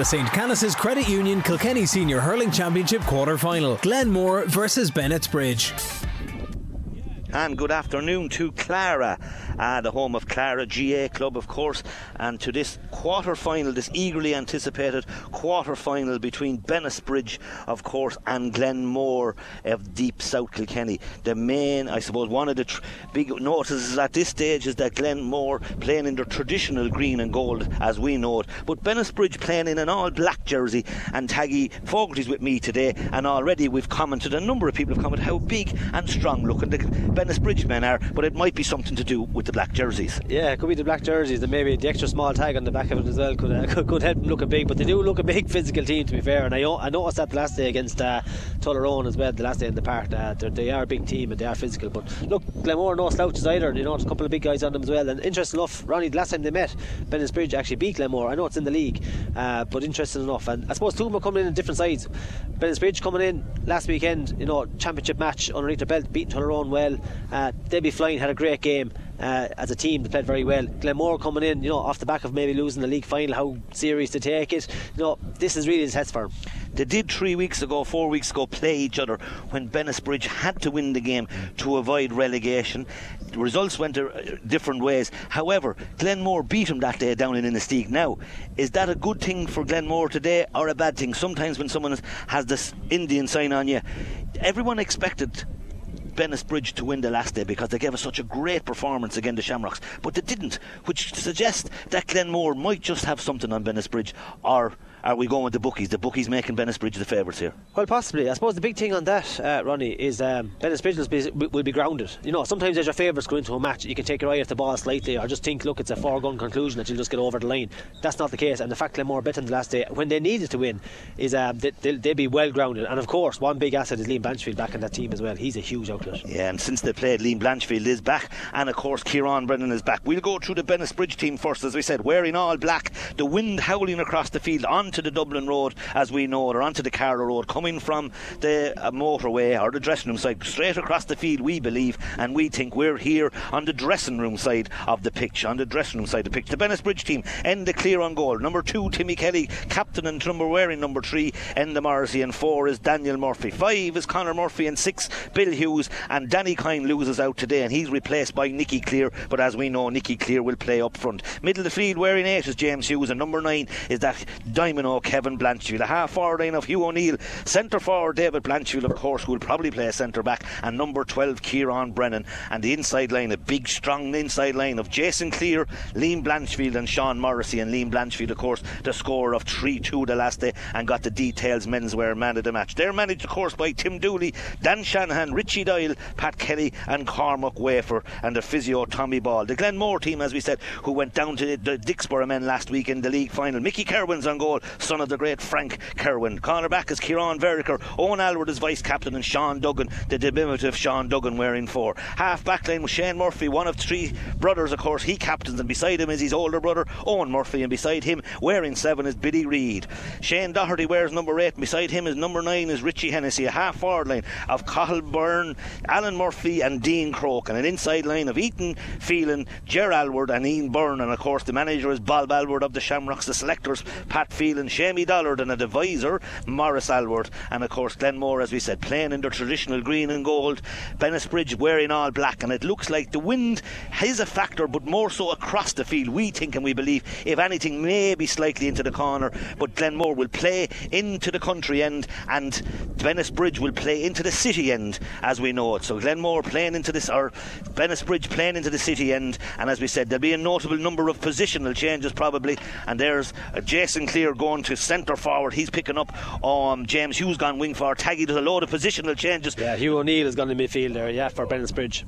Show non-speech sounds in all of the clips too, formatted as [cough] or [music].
The St. Canice's Credit Union Kilkenny Senior Hurling Championship quarter final. Glenmore versus Bennettsbridge. And good afternoon to Clara, uh, the home of Clara GA Club, of course, and to this quarter final, this eagerly anticipated quarter final between Bennettsbridge, of course, and Glenmore of deep South Kilkenny. The main, I suppose, one of the tr- big notices at this stage is that Glenmore playing in their traditional green and gold, as we know it, but Bennettsbridge playing in an all black jersey. And Taggy Fogarty's with me today, and already we've commented, a number of people have commented how big and strong looking the Bennettsbridge men are, but it might be something to do with the black jerseys. Yeah, it could be the black jerseys and maybe the extra small tag on the back of it as well could, uh, [laughs] could, help them looking big. But they do look a big [laughs] physical team, to be fair. And I, I noticed that the last day against uh, Tullaroan as well, the last day in the park. Uh, they are a big team and they are physical. But look, Glenmore no slouches either. You know, a couple of big guys on them as well. And interesting enough, Ronnie, the last time they met, Bennettsbridge actually beat Glenmore. I know it's in the league, uh, but interesting enough. And I suppose two of them are coming in on different sides. Bennettsbridge coming in last weekend, you know, championship match underneath their belt, beating Tullaroan well. Uh, be flying, had a great game. Uh, as a team, they played very well. Glenmore coming in, you know, off the back of maybe losing the league final, how serious to take it. You know, this is really the test for them. They did three weeks ago, four weeks ago, play each other when Bennettsbridge had to win the game to avoid relegation. The results went different ways. However, Glenmore beat them that day down in Inistioge. Now, is that a good thing for Glenmore today or a bad thing? Sometimes when someone has this Indian sign on you, everyone expected Bennettsbridge to win the last day because they gave us such a great performance against the Shamrocks, but they didn't, which suggests that Glenmore might just have something on Bennettsbridge or are we going with the bookies? The bookies making Bennettsbridge the favourites here. Well, possibly. I suppose the big thing on that, uh, Ronnie, is um, Bennettsbridge will be, will be grounded. You know, sometimes as your favourites go into a match, you can take your eye off the ball slightly or just think, look, it's a foregone conclusion that you'll just get over the line. That's not the case. And the fact Glenmore better the last day, when they needed to win, is um, they, will they'll be well grounded. And of course, one big asset is Liam Blanchfield back in that team as well. He's a huge outlet. Yeah, and since they played, Liam Blanchfield is back, and of course, Kieran Brennan is back. We'll go through the Bennettsbridge team first, as we said, wearing all black, the wind howling across the field onto the Dublin Road as we know it, or onto the Carlow Road, coming from the uh, motorway or the dressing room side, straight across the field, we believe, and we think we're here on the dressing room side of the pitch, on the dressing room side of the pitch. The Bennettsbridge team Enda Cleere on goal. Number two, Timmy Kelly, captain and number wearing number three, Enda Morrissey, and four is Daniel Murphy. Five is Conor Murphy, and six, Bill Hughes, and Danny Kine loses out today, and he's replaced by Nicky Cleere, but as we know, Nicky Cleere will play up front. Middle of the field, wearing eight is James Hughes, and number nine is that Domino Kevin Blanchfield. A half forward line of Hugh O'Neill, centre forward David Blanchfield, of course, who will probably play centre back, and number 12 Kieran Brennan, and the inside line, a big, strong inside line of Jason Cleere, Liam Blanchfield, and Sean Morrissey. And Liam Blanchfield, of course, the score of 3 2 the last day, and got the details menswear man of the match. They're managed, of course, by Tim Dooley, Dan Shanahan, Richie Doyle, Pat Kelly, and Cormac Wafer, and the physio Tommy Ball. The Glenmore team, as we said, who went down to the Dicksboro men last week in the league final. Mickey Kerwin's on goal, son of the great Frank Kerwin. Cornerback is Kieran Veriker. Owen Aylward is vice captain, and Sean Duggan, the diminutive Sean Duggan, wearing four. Half back line was Shane Murphy, one of three brothers, of course. He captains, and beside him is his older brother, Owen Murphy, and beside him, wearing seven, is Billy Reid. Shane Doherty wears number eight, and beside him is number nine, is Richie Hennessy. A half forward line of Cathal Byrne, Alan Murphy, and Dean Croke, and an inside line of Ethan Phelan, Ger Aylward, and Ian Byrne. And of course, the manager is Bob Aylward of the Shamrocks, the selectors, Pat Phelan, Shamey Dollard, and a advisor, Morris Aylward, and of course Glenmore, as we said, playing in their traditional green and gold. Bennettsbridge wearing all black, and it looks like the wind is a factor, but more so across the field. We think and we believe, if anything, maybe slightly into the corner, but Glenmore will play into the country end, and Bennettsbridge will play into the city end, as we know it. So Glenmore playing into this, or Bennettsbridge playing into the city end, and as we said, there'll be a notable number of positional changes probably. And there's Jason Cleere going to centre forward. He's picking up um, James Hughes gone wing for Taggy. There's a load of positional changes. Yeah, Hugh O'Neill has gone to midfield there, yeah, for Bennettsbridge.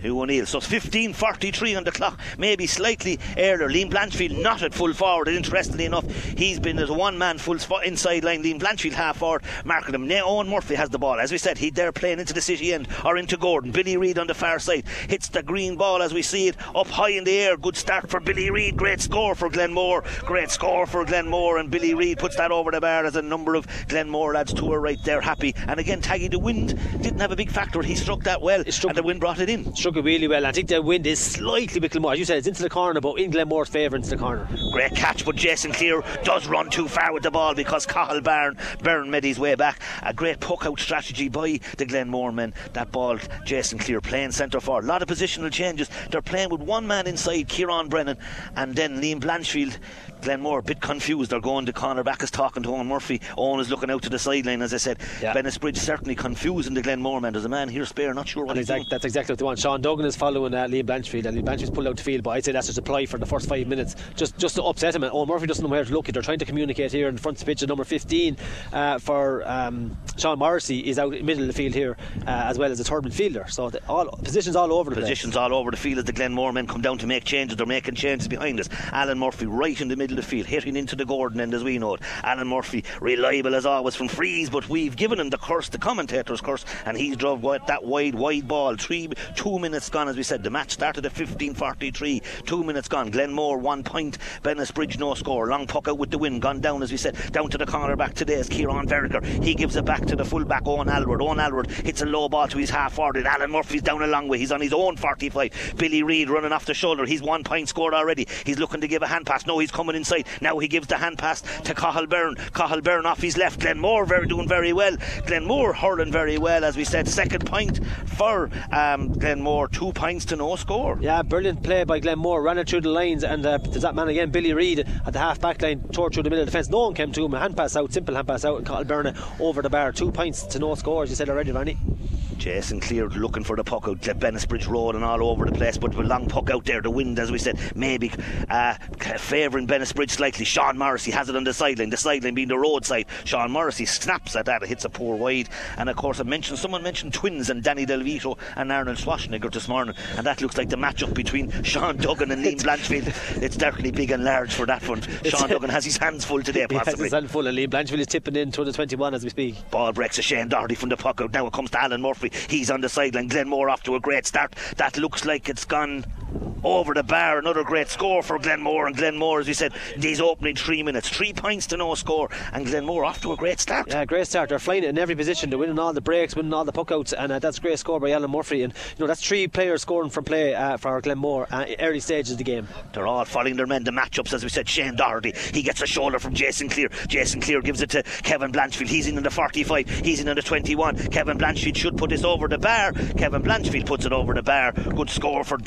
Hugh O'Neill. So it's 15.43 on the clock, maybe slightly earlier. Liam Blanchfield not at full forward. Interestingly enough, he's been as a one man full spot inside line. Liam Blanchfield half forward, marking him. Now Owen Murphy has the ball. As we said, he's there playing into the city end or into Gordon. Billy Reid on the far side hits the green ball as we see it up high in the air. Good start for Billy Reid. Great score for Glenmore. Great score for Glenmore. And Billy Reid puts that over the bar as a number of Glenmore lads to her right there happy. And again, Taggy the wind didn't have a big factor. He struck that well, struck, and the wind brought it in. Struck took it really well. I think the wind is slightly bit more. As you said, it's into the corner, but in Glenmore's favour into the corner. Great catch, but Jason Cleere does run too far with the ball because Cathal Byrne, Byrne made his way back. A great puck out strategy by the Glenmore men. That ball, Jason Cleere playing centre forward. A lot of positional changes. They're playing with one man inside, Kieran Brennan, and then Liam Blanchfield Glenmore a bit confused. They're going to Conor Back is talking to Owen Murphy. Owen is looking out to the sideline, as I said. Yeah. Bennettsbridge certainly confusing the Glenmore man. There's a man here spare, not sure what he's exact, That's exactly what they want. Sean Duggan is following uh, Liam Blanchfield, and Liam Blanchfield's pulled out the field, but I'd say that's just a ply for the first five minutes, just just to upset him. And Owen Murphy doesn't know where to look. They're trying to communicate here in front of the pitch. At number 15 uh, for um, Sean Morrissey is out in the middle of the field here, uh, as well as a third midfielder. So the, all positions all over the positions place. all over the field as the Glenmore men come down to make changes. They're making changes behind us. Alan Murphy right in the middle of the field, hitting into the Gordon end as we know it. Alan Murphy, reliable as always from frees, but we've given him the curse, the commentator's curse, and he's drove that wide, wide ball. Three, two minutes gone, as we said. The match started at 15:43. Two minutes gone. Glenmore one point. Bennettsbridge no score. Long puck out with the wind, gone down as we said, down to the corner back today is Kieran Verger. He gives it back to the full back Owen Aylward. Owen Aylward hits a low ball to his half forward. Alan Murphy's down a long way. He's on his own 45. Billy Reid running off the shoulder. He's one point scored already. He's looking to give a hand pass. No, he's coming inside. Now he gives the hand pass to Cathal Byrne. Cathal Byrne off his left. Glenmore very, doing very well. Glenmore hurling very well, as we said. Second point for um, Glenmore. Two points to no score. Yeah, brilliant play by Glenmore. Ran it through the lines, and uh, there's that man again, Billy Reid, at the half back line, tore through the middle of the fence. No one came to him. Hand pass out, simple hand pass out, and Cathal Byrne over the bar. Two points to no score, as you said already, Randy. Jason Cleere looking for the puck out, Bennettsbridge Road and all over the place, but with a long puck out there, the wind, as we said, maybe uh, favouring Bennettsbridge slightly. Sean Morrissey has it on the sideline, the sideline being the road side. Sean Morrissey snaps at that, it hits a poor wide. And of course, I mentioned someone mentioned twins and Danny DeVito and Arnold Schwarzenegger this morning, and that looks like the matchup between Sean Duggan and Liam Blanchfield. It's definitely big and large for that one. Sean [laughs] Duggan has his hands full today, possibly. He has his hands full, and Liam Blanchfield is tipping in to the 21 as we speak. Ball breaks a Shane Doherty from the puck out. Now it comes to Alan Murphy. He's on the sideline. Glenmore off to a great start. That looks like it's gone over the bar. Another great score for Glenmore. And Glenmore, as we said, these opening three minutes, three points to no score. And Glenmore off to a great start. Yeah, great start. They're flying in every position. They're winning all the breaks, winning all the puckouts, and uh, that's a great score by Alan Murphy. And you know that's three players scoring from play uh, for Glenmore uh, early stages of the game. They're all following their men. The matchups, as we said, Shane Doherty. He gets a shoulder from Jason Cleere. Jason Cleere gives it to Kevin Blanchfield. He's in the 45. He's in the 21. Kevin Blanchfield should put this over the bar. Kevin Blanchfield puts it over the bar. Good score for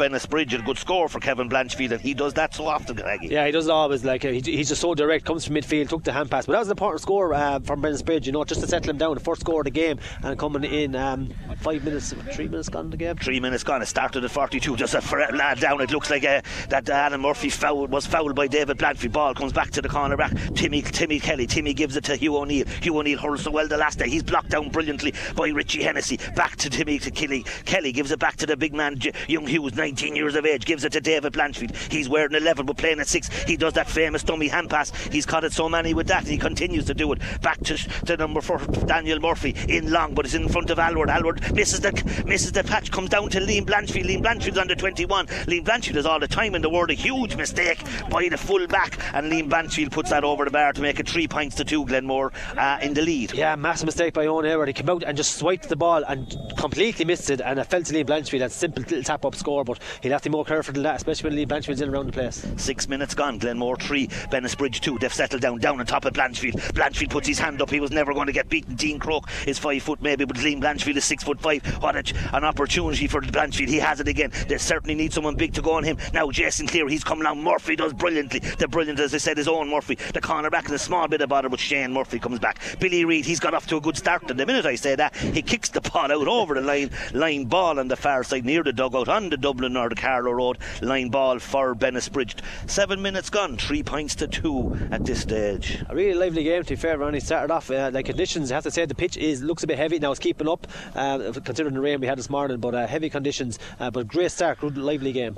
And good score for Kevin Blanchfield, and he does that so often. Greggy. Yeah, he does it always. Like uh, he, he's just so direct. Comes from midfield, took the hand pass, but that was an important score uh, from Bennettsbridge. You know, just to settle him down. The first score of the game, and coming in um, five minutes, three minutes gone in the game. Three minutes gone. It started at 42. Just a lad down. It looks like uh, that uh, Alan Murphy foul, was fouled by David Blanchfield. Ball comes back to the corner back. Timmy Timmy Kelly. Timmy gives it to Hugh O'Neill. Hugh O'Neill hurls so well the last day. He's blocked down brilliantly by Richie Hennessy. Back to Timmy to Kelly. Kelly gives it back to the big man, young Hughes, 19 years of age. Gives it to David Blanchfield. He's wearing 11 but playing at 6. He does that famous dummy hand pass. He's caught it so many with that and he continues to do it. Back to, to number 4, Daniel Murphy in long, but it's in front of Aylward. Aylward misses the misses the patch, comes down to Liam Blanchfield. Liam Blanchfield's under 21. Liam Blanchfield is all the time in the world. A huge mistake by the full back, and Liam Blanchfield puts that over the bar to make it three points to two. Glenmore uh, in the lead. Yeah, massive mistake by Owen Aylward. He came out and just swiped the ball and completely missed it, and it fell to Liam Blanchfield. A simple little tap up score, but have to be more careful than that, especially when Liam Blanchfield's in around the place. Six minutes gone. Glenmore three, Bennettsbridge two. They've settled down, down on top of Blanchfield. Blanchfield puts his hand up. He was never going to get beaten. Dean Croke is five foot maybe, but Liam Blanchfield is six foot five. What a, an opportunity for Blanchfield. He has it again. They certainly need someone big to go on him. Now Jason Cleere, he's come along. Murphy does brilliantly. The brilliant, as I said, is Owen Murphy. The corner back and a small bit of bother, but Shane Murphy comes back. Billy Reid, he's got off to a good start. And the minute I say that, he kicks the ball out over the line. Line ball on the far side near the dugout on the Dublin or the Carlow Road. Line ball for Bennettsbridge. Seven minutes gone. Three points to two at this stage. A really lively game, to be fair. Ronnie started off uh, like conditions. I have to say the pitch is looks a bit heavy now. It's keeping up uh, considering the rain we had this morning, but uh, heavy conditions. Uh, but great start, good lively game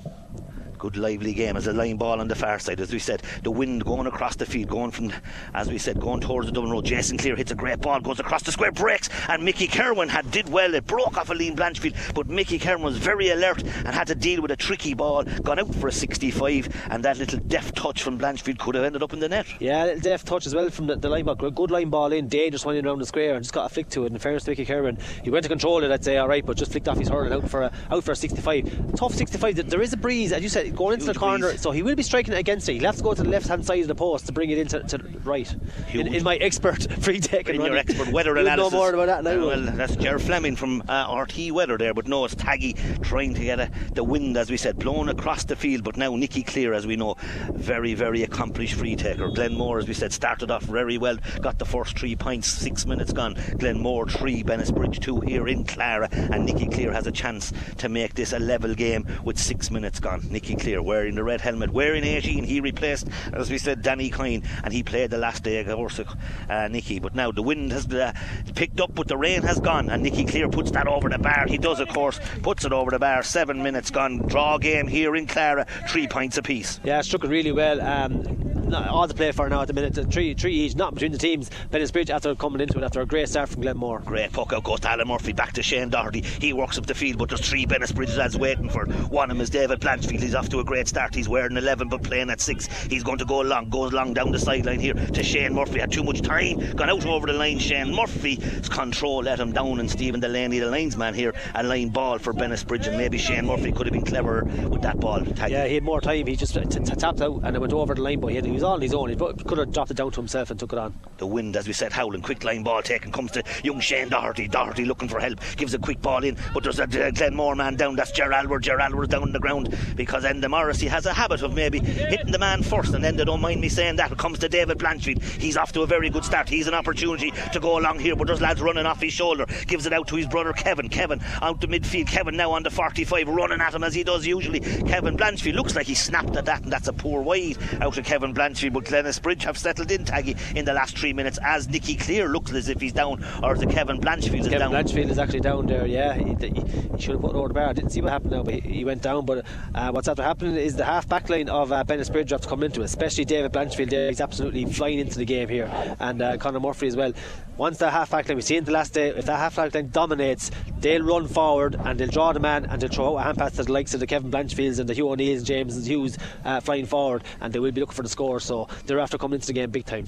good lively game as a line ball on the far side. As we said, the wind going across the field, going from, as we said, going towards the Dublin Road. Jason Cleere hits a great ball, goes across the square, breaks, and Mickey Kerwin had did well. It broke off a Liam Blanchfield, but Mickey Kerwin was very alert and had to deal with a tricky ball, gone out for a 65, and that little deft touch from Blanchfield could have ended up in the net. Yeah, a little deft touch as well from the, the line ball. Good line ball in, dangerous one around the square, and just got a flick to it. and fairness to Mickey Kerwin, he went to control it, I'd say, all right, but just flicked off his hurling out for a out for a 65. Tough 65. There is a breeze, as you said, going into the corner, breeze. so he will be striking it against it. He'll have to go to the left hand side of the post to bring it into to right. In, in my expert [laughs] free taking in your expert weather analysis. know more about that now. Uh, well, that's Ger Fleming from uh, RTÉ Weather there, but no, it's Taggy trying to get a, the wind, as we said, blown across the field. But now Nicky Cleere, as we know, very, very accomplished free taker. Glenmore, as we said, started off very well, got the first three points, six minutes gone. Glenmore three, Bennettsbridge two here in Clara, and Nicky Cleere has a chance to make this a level game with six minutes gone. Nicky Cleere wearing the red helmet, wearing 18. He replaced, as we said, Danny Coyne, and he played the last day, of course, uh, Nicky. But now the wind has uh, picked up, but the rain has gone, and Nicky Cleere puts that over the bar. He does, of course, puts it over the bar. Seven minutes gone. Draw game here in Clara, three points apiece. Yeah, struck it really well. Um, all to play for now at the minute. Three, three each, not between the teams. Bridge after coming into it after a great start from Glenmore. Great puck out goes to Alan Murphy back to Shane Doherty. He works up the field, but there's three Bennettsbridge lads waiting for. One of them is David Blanchfield. He's off to a great start. He's wearing 11 but playing at 6. He's going to go along, goes along down the sideline here to Shane Murphy. Had too much time, gone out over the line. Shane Murphy's control let him down, and Stephen Delaney, the linesman here, a line ball for Bennettsbridge. And maybe Shane Murphy could have been cleverer with that ball. Tag. Yeah, he had more time. He just t- t- tapped out and it went over the line, but he, had, he was on his own. He could have dropped it down to himself and took it on. The wind, as we said, howling. Quick line ball taken. Comes to young Shane Doherty. Doherty looking for help. Gives a quick ball in. But there's a uh, Glenmore man down. That's Ger Aylward. Ger Aylward down on the ground because Enda Morrissey has a habit of maybe hitting the man first. And then they don't mind me saying that. It comes to David Blanchfield. He's off to a very good start. He's an opportunity to go along here. But there's lads running off his shoulder. Gives it out to his brother Kevin. Kevin out to midfield. Kevin now on the 45 running at him as he does usually. Kevin Blanchfield looks like he snapped at that. And that's a poor wide out of Kevin Blanchfield. But Glennis Bridge have settled in Taggy in the last three minutes as Nicky Cleere looks as if he's down or as the Kevin Blanchfield is Kevin down. Blanchfield is actually down there, yeah. He, he, he should have put it over the bar. I didn't see what happened now, but he, he went down. But uh, what's after happening is the half back line of uh, Bridge have to come into it, especially David Blanchfield there. He's absolutely flying into the game here, and uh, Conor Murphy as well. Once that half back line, we've seen the last day, if that half back line dominates, they'll run forward and they'll draw the man and they'll throw out a hand pass to the likes of the Kevin Blanchfields and the Hugh O'Neills, James and Hughes uh, flying forward, and they will be looking for the score. So they're after coming into the game big time.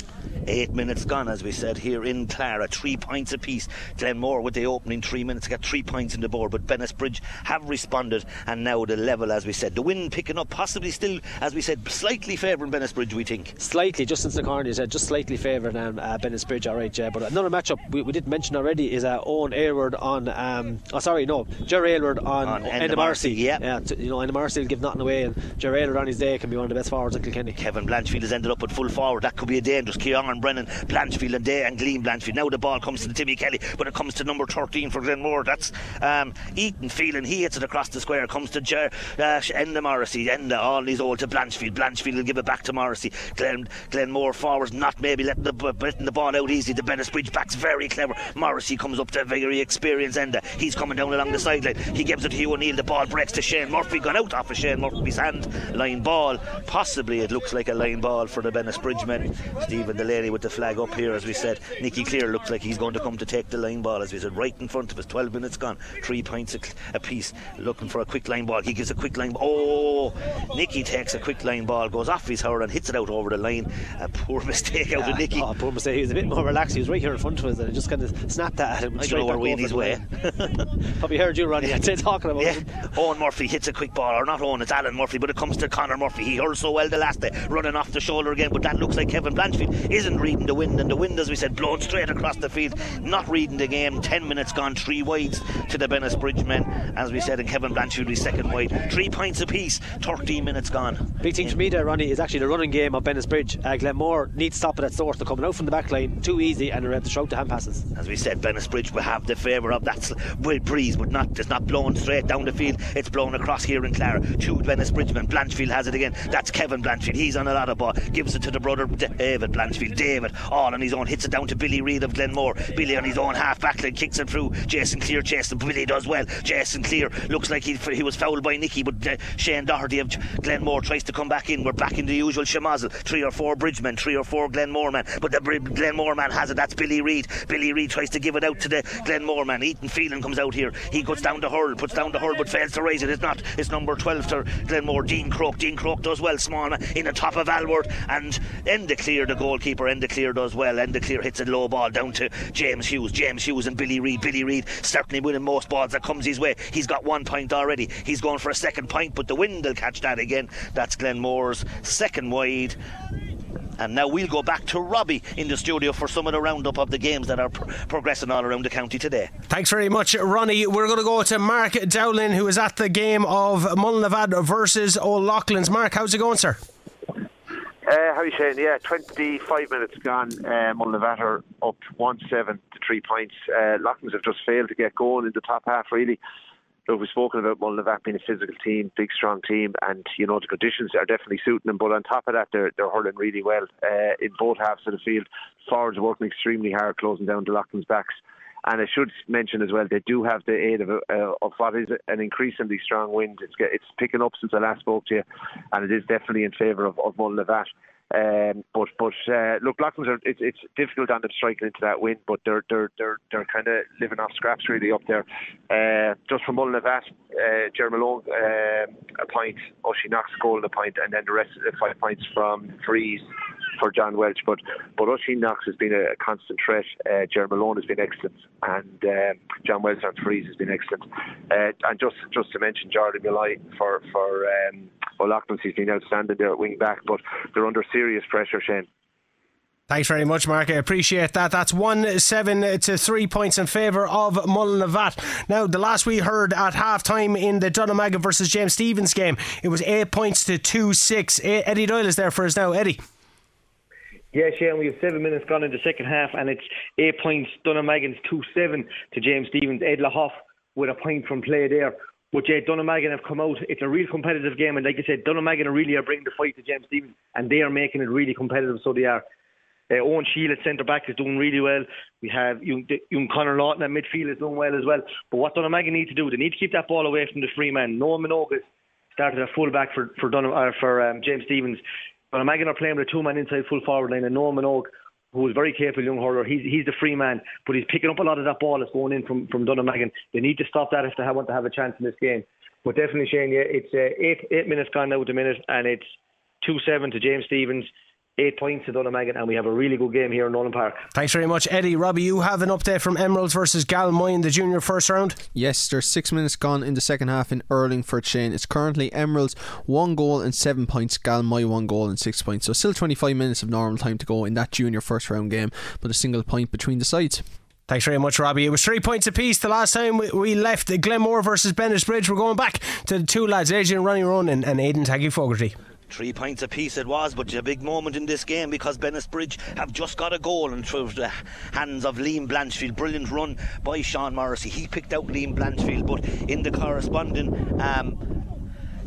Eight minutes gone, as we said here in Clara. Three points apiece. Glenmore with the opening three minutes got three points in the board, but Bennettsbridge have responded, and now the level, as we said, the picking up, possibly still, as we said, slightly favouring Bennettsbridge. We think. Slightly, just since the corner, uh, just slightly favouring um, uh, Bridge, all right, yeah. But another matchup we, we didn't mention already is uh, Owen Aylward on, um, oh sorry, no, Jerry Aylward on, On Enda Enda Marcy. Marcy, yeah. yeah you know, Enda Marcy will give nothing away, and Jerry Aylward on his day can be one of the best forwards in Kilkenny. Kevin Blanchfield has ended up at full forward. That could be a dangerous. Kieran Brennan, Blanchfield and Day and Glean Blanchfield. Now the ball comes to Timmy Kelly, but it comes to number 13 for Glenmore. That's um, Ethan Phelan. He hits it across the square. Comes to Jer, uh, Enda Morrissey. Enda, uh, all these old to Blanchfield. Blanchfield will give it back to Morrissey. Glen, Glenmore forwards, not maybe letting the, letting the ball out easy. The Bennettsbridge backs very clever. Morrissey comes up to very experienced Enda. Uh, he's coming down along the sideline. He gives it to Hugh O'Neill. The ball breaks to Shane Murphy. Gone out off of Shane Murphy's hand. Line ball. Possibly it looks like a line ball for the Bennettsbridge men. Stephen Delaney with the flag up here, as we said. Nicky Cleere looks like he's going to come to take the line ball, as we said, right in front of us. 12 minutes gone. Three points a piece. Looking for a quick line ball. He gives a quick line. Ball. Oh, Nicky takes a quick line ball, goes off his hurl and hits it out over the line. A poor [laughs] mistake out of Nicky. Oh, poor mistake. He was a bit more relaxed. He was right here in front of us and it just kind of snapped that at him. I straight don't know back where over his way. [laughs] Probably heard you, Ronnie. I'd talking about Yeah, it. Owen Murphy hits a quick ball, or not Owen, it's Alan Murphy, but it comes to Conor Murphy. He hurls so well the last day, running off the shoulder again, but that looks like Kevin Blanchfield isn't reading the wind, and the wind, as we said, blowing straight across the field, not reading the game. Ten minutes gone, three wides to the Bennettsbridge men, as we said, and Kevin Blanchfield is second wide. Three points apiece, 13 minutes gone. Big thing for me there, Ronnie, is actually the running game of Bennettsbridge. Uh, Glenmore needs to stop at source. They're coming out from the back line too easy and they're able to throw out the hand passes. As we said, Bennettsbridge will have the favour of that breeze, but not it's not blowing straight down the field. It's blown across here in Clara. Two Bennettsbridgemen. Blanchfield has it again. That's Kevin Blanchfield. He's on a lot of ball. Gives it to the brother David Blanchfield. David, all on his own, hits it down to Billy Reid of Glenmore. Billy on his own half back line kicks it through. Jason Cleere chases Billy does well. Jason Cleere looks like he, he was fouled by Nicky, but uh, Shane Doherty of Glenmore tries to come back in. We're back in the usual shemazel. Three or four Bridgemen, three or four Glenmore men. But the Glenmore man has it. That's Billy Reid. Billy Reid tries to give it out to the Glenmore man. Ethan Phelan comes out here. He goes down the hurl, puts down the hurl, but fails to raise it. It's not. It's number 12 to Glenmore. Dean Croke. Dean Croke does well. Small man in the top of Aylward. And Enda Cleere, the goalkeeper. Enda Cleere does well. Enda Cleere hits a low ball down to James Hughes. James Hughes and Billy Reid. Billy Reid certainly winning most balls that comes his way. He's got one point already. He's going for a second point, but the wind will catch that again. That's Glenmore's second wide. And now we'll go back to Robbie in the studio for some of the roundup of the games that are pr- progressing all around the county today. Thanks very much, Ronnie. We're going to go to Mark Dowling, who is at the game of Mullinavat versus O'Loughlin's. Mark, how's it going, sir? Uh, how are you saying? Yeah, 25 minutes gone. Uh, Mullinavat are up 1 7 to 3 points. Uh, Loughlin's have just failed to get going in the top half, really look, we've spoken about Mullinavat being a physical team, big, strong team, and you know the conditions are definitely suiting them. But on top of that, they're they're hurling really well uh, in both halves of the field. Forwards working extremely hard, closing down the Loughlin's backs. And I should mention as well, they do have the aid of, uh, of what is an increasingly strong wind. It's it's picking up since I last spoke to you, and it is definitely in favour of, of Mullinavat. Um, but but uh, look, Loughlin's are it's, it's difficult on them striking into that wind, but they're they're they're they're kind of living off scraps really up there. Uh, just from Mullinavat, uh, Jeremy Malone uh, a point, Oisin Knox goal a point, and then the rest of the five points from frees for John Welch. But but Oisin Knox has been a, constant threat. Uh, Malone has been excellent, and um, John Welch on frees has been excellent. Uh, and just just to mention Jordan Malloy for for um, O'Loughlin's, he's been outstanding there at wing back, but they're under serious pressure, Shane. Thanks very much, Mark. I appreciate that. That's one seven to three points in favour of Mullinavat. Now, the last we heard at half time in the Dunnamaggin versus James Stephens game, it was eight points to two six. Eddie Doyle is there for us now. Eddie. Yeah, Shane, we have seven minutes gone in the second half, and it's eight points. Dunnamaggin's 2 7 to James Stephens. Ed Lahoff with a point from play there. But yeah, Dunnamaggin have come out. It's a real competitive game, and like I said, Dunnamaggin are really are bringing the fight to James Stephens, and they are making it really competitive. So they are. Uh, Owen Shield at centre back is doing really well. We have young, young Connor Lawton at midfield is doing well as well. But what Dunnamaggin need to do, they need to keep that ball away from the free man. Noah Minogue started a full back for for, Dunham, uh, for um, James Stephens. But Magan are playing with a two-man inside full forward line, and Norman Oak, who is very capable young hurler, he's he's the free man, but he's picking up a lot of that ball that's going in from from Dunnamaggin. They need to stop that if they want to have a chance in this game. But definitely, Shane, yeah, it's uh, eight eight minutes gone now with the minute, and it's two seven to James Stephens eight points to Dunnamaggin, and we have a really good game here in Nolan Park. Thanks very much, Eddie. Robbie, you have an update from Emeralds versus Galmoy in the junior first round? Yes, there's six minutes gone in the second half in Urlingford Shane. It's currently Emeralds one goal and seven points, Galmoy one goal and six points. So still 25 minutes of normal time to go in that junior first round game, but a single point between the sides. Thanks very much, Robbie. It was three points apiece the last time we left Glenmore versus Bennettsbridge. We're going back to the two lads, Adrian Ronnie Ronan and Aidan Taggy Fogarty. Three points apiece it was, but a big moment in this game because Bennettsbridge have just got a goal and through the hands of Liam Blanchfield. Brilliant run by Sean Morrissey. He picked out Liam Blanchfield, but in the corresponding um,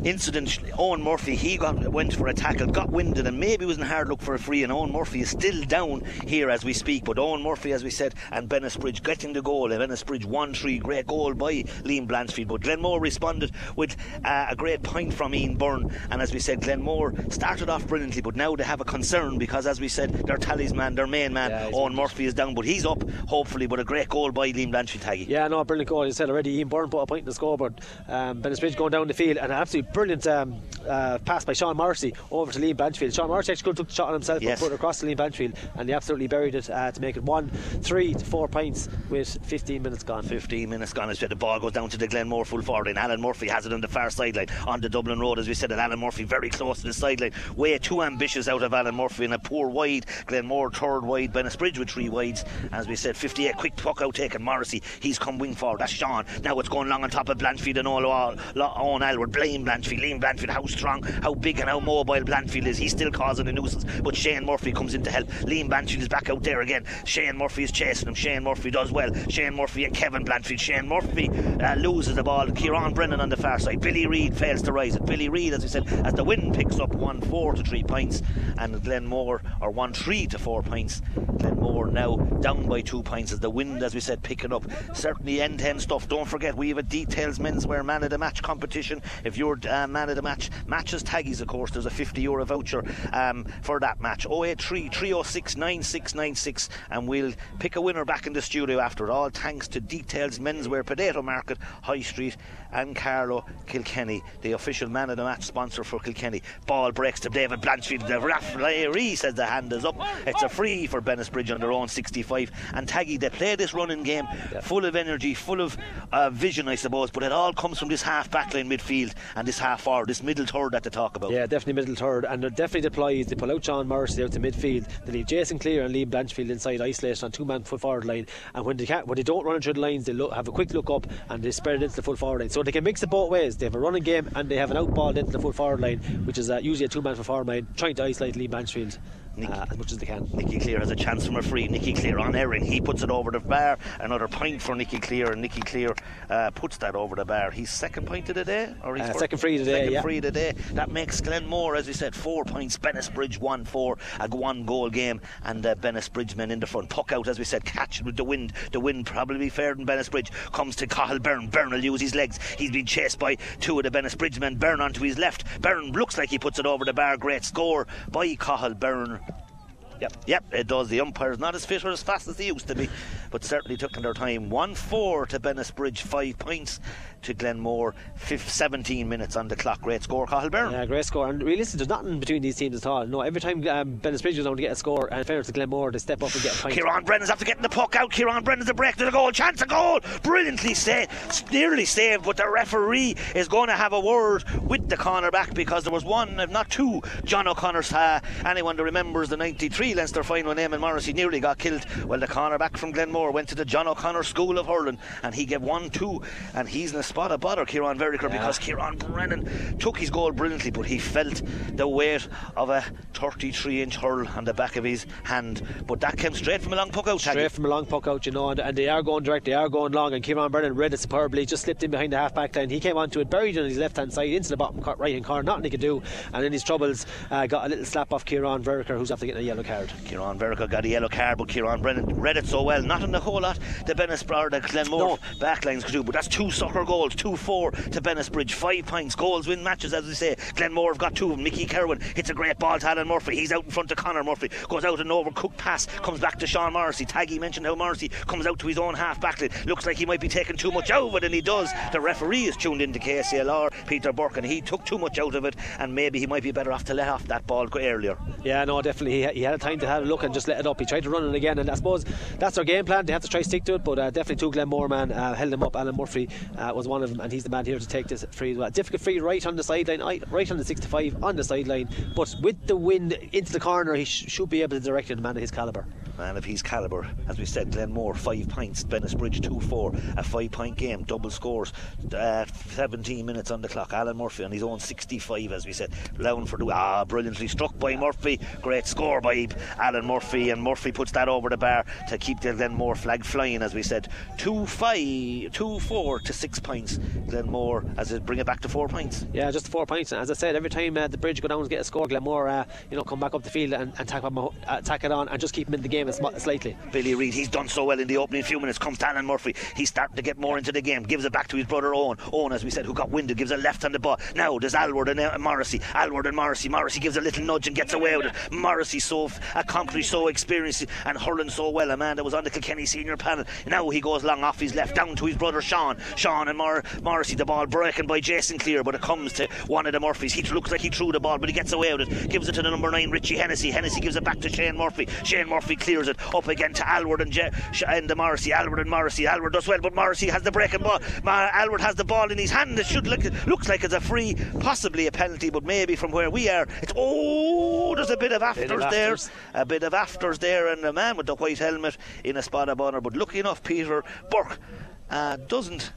incident, Owen Murphy, he got went for a tackle, got winded, and maybe was in hard look for a free. And Owen Murphy is still down here as we speak. But Owen Murphy, as we said, and Bennettsbridge getting the goal. And Bennettsbridge 1 3, great goal by Liam Blanchfield. But Glenmore responded with uh, a great point from Ian Byrne. And as we said, Glenmore started off brilliantly, but now they have a concern because, as we said, their talisman, their main man, yeah, Owen Murphy, is down. But he's up, hopefully, but a great goal by Liam Blanchfield. Taggy. Yeah, no, a brilliant goal. You said already, Ian Byrne put a point in the scoreboard. Um, Bennettsbridge going down the field, and absolutely brilliant. Um, uh, pass by Sean Morrissey over to Liam Blanchfield. Sean Morrissey actually took the shot on himself yes. and put it across to Liam Blanchfield, and he absolutely buried it uh, to make it one, three to four points with 15 minutes gone. 15 minutes gone as the ball goes down to the Glenmore full forward, and Alan Murphy has it on the far sideline on the Dublin Road, as we said, and Alan Murphy very close to the sideline. Way too ambitious out of Alan Murphy in a poor wide. Glenmore third wide, Bennettsbridge with three wides. As we said, 58 quick puck out taken. Morrissey, he's come wing forward. That's Sean. Now it's going long on top of Blanchfield and all, all, all Aylward. Blame Blanchfield Blanchfield. Liam Blanchfield, how strong, how big, and how mobile Blanchfield is. He's still causing a nuisance, but Shane Murphy comes in to help. Liam Blanchfield is back out there again. Shane Murphy is chasing him. Shane Murphy does well. Shane Murphy and Kevin Blanchfield. Shane Murphy uh, loses the ball. Kieran Brennan on the far side. Billy Reid fails to rise it. Billy Reid, as we said, as the wind picks up 1 4 to 3 points, and Glenmore, or 1 3 to 4 points. Glenmore now down by 2 points as the wind, as we said, picking up. Certainly end to end stuff. Don't forget, we have a details menswear man of the match competition. If you're uh, man of the match, matches taggies, of course, there's a 50 euro voucher um, for that match. 083 306 9696, and we'll pick a winner back in the studio after it. All thanks to Details Menswear Potato Market, High Street, and Carlow Kilkenny, the official man of the match sponsor for Kilkenny. Ball breaks to David Blanchfield. The referee says the hand is up. It's a free for Bennettsbridge on their own 65. And Taggy, they play this running game full of energy, full of uh, vision, I suppose, but it all comes from this half backline midfield and this half forward, this middle third that they talk about. Yeah, definitely middle third, and they're definitely deploys. They pull out Sean Morrissey out to midfield. They leave Jason Cleere and Liam Blanchfield inside, isolated on two man full forward line. And when they can, when they don't run into the lines, they look, have a quick look up and they spread it into the full forward line. So they can mix it both ways. They have a running game and they have an out ball into the full forward line, which is uh, usually a two man full forward line, trying to isolate Liam Blanchfield uh, as much as they can. Nicky Cleere has a chance from a free. Nicky Cleere on Erin. He puts it over the bar. Another point for Nicky Cleere, and Nicky Cleere uh, puts that over the bar. He's second point of the day, or he's Uh, second free of the day, Second yeah. free of the day. That makes Glenmore, as we said, four points. Bennettsbridge one four, a one goal game, and uh, Bennettsbridge men in the front. Puck out, as we said, catch with the wind. The wind probably be fair than Bennettsbridge. Comes to Cathal Byrne. Byrne will use his legs. He's been chased by two of the Bennettsbridge men. Byrne onto his left. Byrne looks like he puts it over the bar. Great score by Cathal Byrne. Yep. Yep, it does. The umpires not as fit or as fast as they used to be, but certainly took their time. 1 4 to Bennis Bennettsbridge, 5 points to Glenmore, fifth, 17 minutes on the clock. Great score, Cathal. Yeah, great score. And realistically, there's nothing between these teams at all. No, every time um, Bennettsbridge goes down to get a score, and fair to Glenmore, they step up and get a point. Kieran Brennan's after getting the puck out. Kieran Brennan's a break to the goal. Chance of goal. Brilliantly saved. Nearly saved, but the referee is going to have a word with the cornerback because there was one, if not two, John O'Connor's. Uh, anyone that remembers the 93 Leinster final and Morrissey nearly got killed. Well, the cornerback from Glenmore went to the John O'Connor School of Hurling and he gave one, two, and he's in a spot of bother, Kieran Veriker, because Kieran Brennan took his goal brilliantly, but he felt the weight of a 33 inch hurl on the back of his hand. But that came straight from a long puck out. Straight from a long puck out, you know, and, and they are going direct, they are going long, and Kieran Brennan read it superbly, just slipped in behind the half back line. He came onto it, buried on his left hand side, into the bottom right hand corner, nothing he could do, and in his troubles, uh, got a little slap off Kieran Veriker, who's after getting a yellow card. Kieran Veriker got a yellow card, but Kieran Brennan read it so well. Not in the whole lot the Bennis or the Glenmore No. backlines could do, but that's two soccer goals, two four to Bennettsbridge, five points. Goals win matches, as we say. Glenmore have got two. Mickey Kerwin hits a great ball to Alan Murphy. He's out in front of Connor Murphy, goes out and over, cook pass, comes back to Sean Morrissey. Taggy mentioned how Morrissey comes out to his own half backline. Looks like he might be taking too much out of it, and he does. The referee is tuned into KCLR, Peter Burke, and he took too much out of it, and maybe he might be better off to let off that ball earlier. Yeah, no, definitely. He, had a time to have a look and just let it up. He tried to run it again, and I suppose that's their game plan. They have to try stick to it, but uh, definitely two Glenmore man uh, held him up. Alan Murphy uh, was one of them, and he's the man here to take this free as well. Difficult free right on the sideline, right on the 65 on the sideline, but with the wind into the corner, he sh- should be able to direct it. A man of his calibre. Man of his calibre, as we said, Glenmore five points, Bennettsbridge two four, a five point game, double scores, uh, 17 minutes on the clock. Alan Murphy on his own 65, as we said, allowing for the ah, brilliantly struck by Murphy, great score by Alan Murphy, and Murphy puts that over the bar to keep the Glenmore flag flying, as we said, two five, two four to six points. Glenmore, as it bring it back to four points. Yeah, just four points. And as I said, every time uh, the bridge go down and get a score, Glenmore, uh, you know, come back up the field and, and tack, uh, tack it on and just keep him in the game sm- slightly. Billy Reid, he's done so well in the opening few minutes. Comes Alan Murphy. He's starting to get more into the game. Gives it back to his brother Owen. Owen, as we said, who got winded, gives a left on the ball. Now there's Aylward and uh, Morrissey. Aylward and Morrissey. Morrissey gives a little nudge and gets away with it. Morrissey so f- a concrete, so experienced and hurling so well. A man that was on the Kilkenny senior panel. Now he goes long off his left down to his brother Sean. Sean and Mor- Morrissey. The ball breaking by Jason Cleere, but it comes to one of the Murphys. He looks like he threw the ball, but he gets away with it. Gives it to the number nine, Richie Hennessy. Hennessy gives it back to Shane Murphy. Shane Murphy clears it up again to Aylward and, Je- and the Morrissey. Aylward and Morrissey. Aylward does well, but Morrissey has the breaking ball. Aylward has the ball in his hand. It should look looks like it's a free, possibly a penalty, but maybe from where we are, it's oh, there's a bit of afters, of there, afters. a bit of afters there, and the man with the white helmet in a spot of honour. But lucky enough, Peter Burke uh, doesn't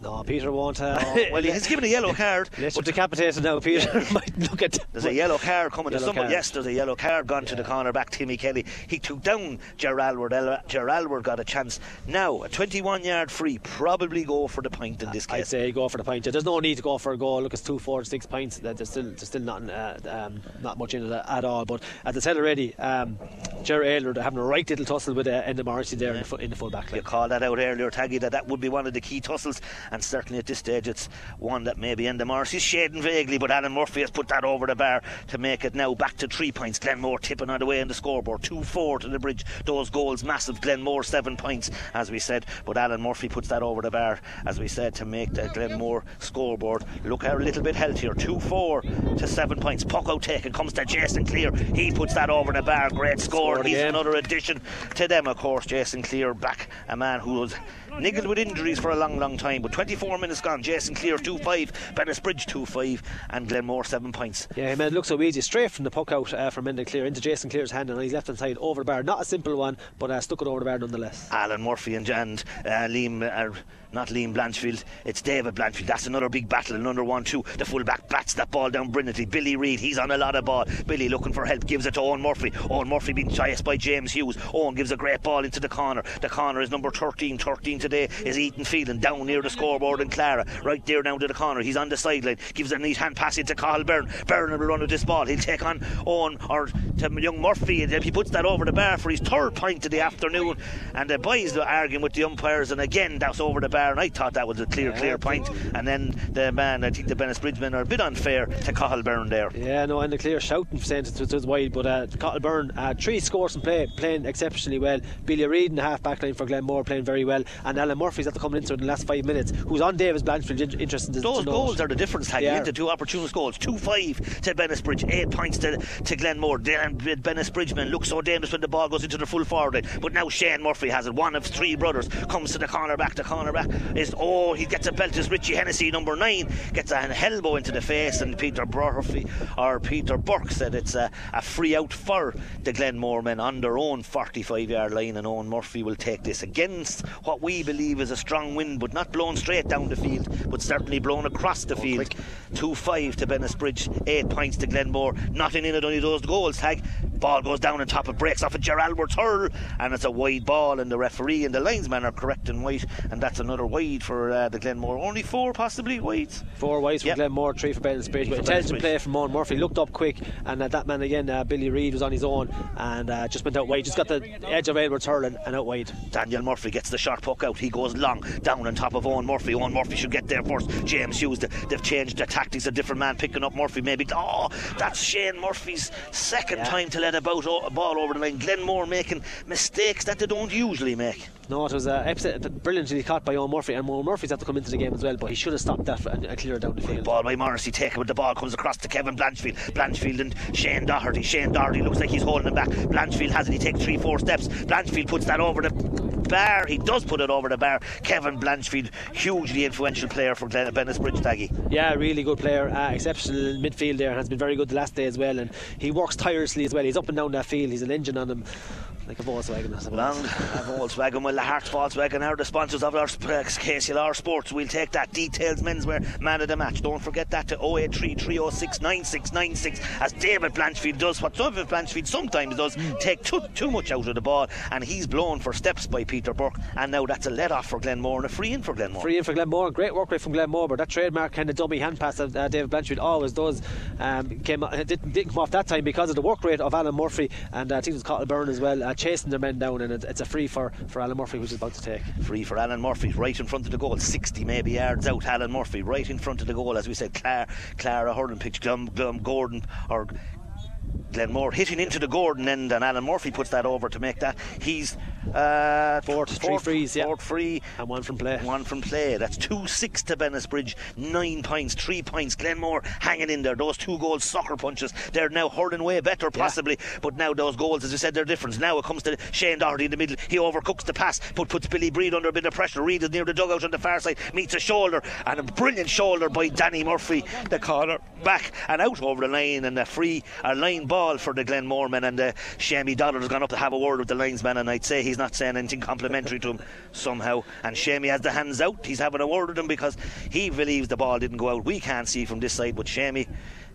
No, Peter won't. Uh, Oh, [laughs] well, he's given a yellow card. Let's [laughs] decapitated now, Peter. [laughs] might look at. There's a yellow card coming to someone. card. Yes, there's a yellow card gone to the corner back. Timmy Kelly. He took down Ger Aylward. El- Ger Aylward got a chance. Now a 21 yard free. Probably go for the point in this case. I'd say go for the point. There's no need to go for a goal. Look, it's two, four, six points. There's still, there's still not, uh, um, not much in it at all. But as I said already, um, Jerry Aylward having a right little tussle with uh, Enda Morrissey there in, the, fu- in the full back line. You called that out earlier, Taggy, that that would be one of the key tussles, and certainly at this stage it's one that may be maybe Enda Morrissey's shading vaguely, but Alan Murphy has put that over the bar to make it now back to three points. Glenmore tipping on the way in the scoreboard, 2 4 to the bridge. Those goals massive. Glenmore seven points, as we said, but Alan Murphy puts that over the bar, as we said, to make the Glenmore scoreboard look a little bit healthier. 2 4 to seven points. Puck out taken comes to Jason Cleere. He puts that over the bar. Great score. Scored He's again. another addition to them, of course. Jason Cleere back, a man who was niggled with injuries for a long, long time. But 24 minutes gone. Jason Cleere 2 5, Bennettsbridge 2 5, and Glenmore 7 points. Yeah, he made it look so easy. Straight from the puck out uh, from Enda Cleere into Jason Cleere's hand and on his left hand side over the bar. Not a simple one, but uh, stuck it over the bar nonetheless. Alan Murphy and, and uh, Liam, uh, not Liam Blanchfield, it's David Blanchfield. That's another big battle, in another one, two. The fullback bats that ball down brilliantly. Billy Reid, he's on a lot of ball. Billy looking for help, gives it to Owen Murphy. Owen Murphy being chased by James Hughes. Owen gives a great ball into the corner. The corner is number 13. 13 today is Ethan Phelan down near the scoreboard and Clara. Right there down to the corner. He's on the sideline. Gives a neat hand pass into Cathal Byrne. Byrne will run with this ball. He'll take on Owen or to young Murphy. And he puts that over the bar for his third point of the afternoon. And the boys are arguing with the umpires. And again, that's over the bar. And I thought that was a clear, clear point. And then the man, I think the Bennis Bridgemen are a bit unfair to Cathal Byrne there. Yeah, no, Enda Cleere shouting it was, was wide, but uh, Cathal Byrne, uh, three scores and play, playing exceptionally well. Billy Reid in the half back line for Glenmore playing very well, and Alan Murphy's after coming into it in the last five minutes, who's on David Blanchfield. Interested in- Interesting to Those to goals are the difference. They are. Into two opportunist goals. 2 5 to Bennettsbridge, 8 points to, to Glenmore. Dan Bennis Bridgeman looks so dangerous when the ball goes into the full forward line. But now Shane Murphy has it. One of three brothers comes to the corner back. The corner back is, oh, he gets a belt. Is Richie Hennessy, number 9, gets an elbow into the face. And Peter Murphy, or Peter Burke said it's a, a free out for the Glenmore men on their own 45 yard line. And Owen Murphy will take this against what we believe is a strong wind, but not blown straight down the field, but certainly blown across the field. 2 5 to Bennettsbridge, 8 points to Glenmore. Nothing in it, only those goals. Tag. Ball goes down on top, it breaks off a Geraldworth's hurl, and it's a wide ball. And the referee and the linesman are correct and white, and that's another wide for uh, the Glenmore. Only four, possibly, wides. Four wides from Yep. Glenmore, three for Bennettsbridge. But for intelligent play from Owen Murphy. Looked up quick, and uh, that man again, uh, Billy Reid, was on his own and uh, just went out wide. Just got the edge of Edwards hurling and out wide. Daniel Murphy gets the short puck out. He goes long down on top of Owen Murphy. Owen Murphy should get there first. James Hughes, they- they've changed the tactics. A different man picking up Murphy. Maybe oh, that's Shane Murphy's second Yeah. time to let a, bout, a ball over the line. Glenmore making mistakes that they don't usually make. No, it was uh, upset, brilliantly caught by Owen Murphy, and Owen Murphy's had to come into the game as well, but he should have stopped that and, and cleared down the field. Ball by Morrissey taken, but the ball comes across to Kevin Blanchfield. Blanchfield and Shane Doherty. Shane Doherty looks like he's holding him back. Blanchfield has it. He takes three, four steps. Blanchfield puts that over the bar. He does put it over the bar. Kevin Blanchfield, hugely influential player for Glen- Bennettsbridge Taggy. Yeah, really good player, uh, exceptional midfield there, and has been very good the last day as well. And he works tirelessly as well. He's up and down that field. He's an engine on him, like a Volkswagen. I suppose. Long Volkswagen, well, the Hearts Volkswagen are the sponsors of our uh, KCLR Sports. We'll take that. Details menswear, man of the match. Don't forget that to 083 306 9696 as David Blanchfield does what David Blanchfield sometimes does take too, too much out of the ball, and he's blown for steps by Peter Burke. And now that's a let off for Glenmore and a free in for Glenmore. Free in for Glenmore. Great work rate from Glenmore, but that trademark kind of dummy hand pass that uh, David Blanchfield always does um, came uh, didn't, didn't come off that time because of the work rate of Alan Murphy and uh, I think it was Cathal Byrne as well, uh, chasing their men down, and it, it's a free for, for Alan Murphy, who's about to take. Free for Alan Murphy, right in front of the goal. 60 maybe yards out. Alan Murphy, right in front of the goal. As we said, Clara, Clara hurling pitch, Glum, Glum Gordon, or Glenmore hitting into the Gordon end, and Alan Murphy puts that over to make that. He's uh, Fourth, three frees, yeah. Fourth free. And one from play. One from play. That's 2 6 to Bennettsbridge. Nine points, three points. Glenmore hanging in there. Those two goals, soccer punches. They're now hurling way better, possibly. But now those goals, as you said, they're different. Now it comes to Shane Doherty in the middle. He overcooks the pass, but puts Billy Breed under a bit of pressure. Reid is near the dugout on the far side, meets a shoulder, and a brilliant shoulder by Danny Murphy. The corner back and out over the line, and a free, a line ball for the Glenmore men. And uh, Shammy Doddard has gone up to have a word with the linesman, and I'd say he's not saying anything complimentary to him [laughs] somehow. And Shamey has the hands out. He's having a word with him because he believes the ball didn't go out. We can't see from this side, but Shamey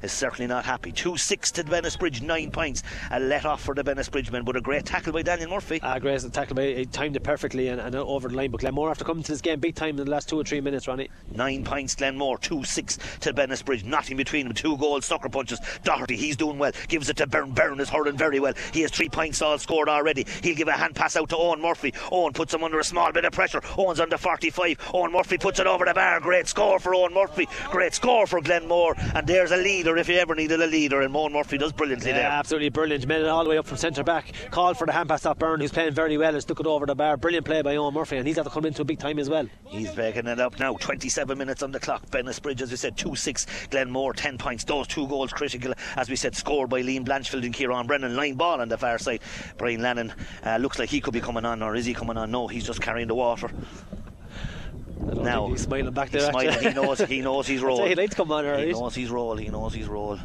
is certainly not happy. 2 6 to Venice Bridge, 9 points. A let off for the Venice Bridge men, but a great tackle by Daniel Murphy. Ah, great tackle by he timed it perfectly and, and over the line. But Glenmore, after coming to this game big time in the last two or three minutes, Ronnie. 9 points, Glenmore, 2 6 to Bennettsbridge. Nothing between them. Two goals, sucker punches. Doherty, he's doing well. Gives it to Byrne. Byrne is hurling very well. He has three points all scored already. He'll give a hand pass out to Owen Murphy. Owen puts him under a small bit of pressure. Owen's under 45. Owen Murphy puts it over the bar. Great score for Owen Murphy. Great score for Glenmore. And there's a leader if you ever needed a leader, and Moan Murphy does brilliantly yeah, there. Absolutely brilliant. Made it all the way up from centre back. Called for the hand pass off Byrne, who's playing very well, and took it over the bar. Brilliant play by Owen Murphy, and he's had to come into a big time as well. He's backing it up now. 27 minutes on the clock. Bennettsbridge, as we said, 2 6. Glenmore, 10 points. Those two goals critical, as we said, scored by Liam Blanchfield and Kieran Brennan. Line ball on the far side. Brian Lennon uh, looks like he could be coming on, or is he coming on? No, he's just carrying the water. Now he's smiling back there. He's smiling. he knows. He knows his role. He'd like to come on, He knows his role. He knows his role.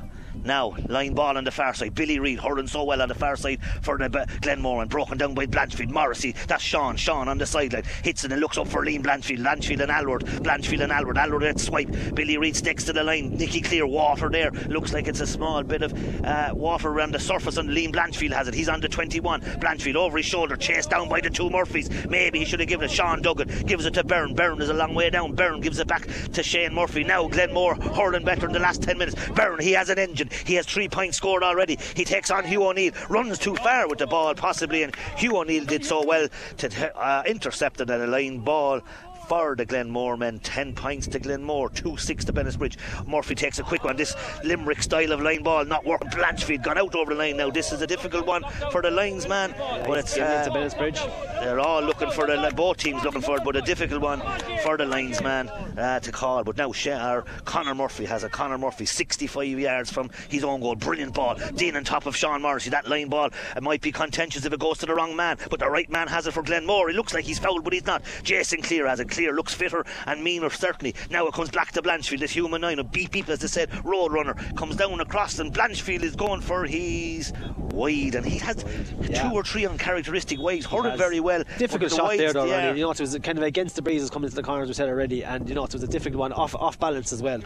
Now, line ball on the far side. Billy Reid hurling so well on the far side for Glenmore and broken down by Blanchfield. Morrissey, that's Sean. Sean on the sideline hits it and looks up for Liam Blanchfield. Blanchfield and Aylward. Blanchfield and Aylward. Aylward at swipe. Billy Reid sticks to the line. Nicky Clear water there. Looks like it's a small bit of uh, water around the surface, and Liam Blanchfield has it. He's on the 21. Blanchfield over his shoulder, chased down by the two Murphys. Maybe he should have given it. Sean Duggan gives it to Byrne. Byrne is a long way down. Byrne gives it back to Shane Murphy. Now Glenmore hurling better in the last 10 minutes. Byrne, he has an engine. He has three points scored already. He takes on Hugh O'Neill, runs too far with the ball possibly, and Hugh O'Neill did so well to uh, intercept it at a line ball for the Glenmore men. 10 points to Glenmore, 2 6 to Bennettsbridge. Murphy takes a quick one. This Limerick style of line ball not working. Blanchfield gone out over the line now. This is a difficult one for the linesman, but it's uh, into Bennettsbridge. they're all looking for the both teams looking for it, but a difficult one for the linesman uh, to call. But now Shah, Connor Murphy has a Connor Murphy 65 yards from his own goal. Brilliant ball. Dean on top of Sean Morrissey. That line ball it might be contentious if it goes to the wrong man, but the right man has it for Glenmore. He looks like he's fouled, but he's not. Jason Cleere has it. Cleere looks fitter and meaner certainly. Now it comes back to Blanchfield. This human nine a beat people as they said. Road runner comes down across and Blanchfield is going for his wide and he has Yeah. two or three uncharacteristic wides. Hurled very well. Difficult the shot there, though. yeah. Ronnie. You know, it was kind of against the breezes coming to the corner, as we said already, and you know, it was a difficult one, off off balance as well.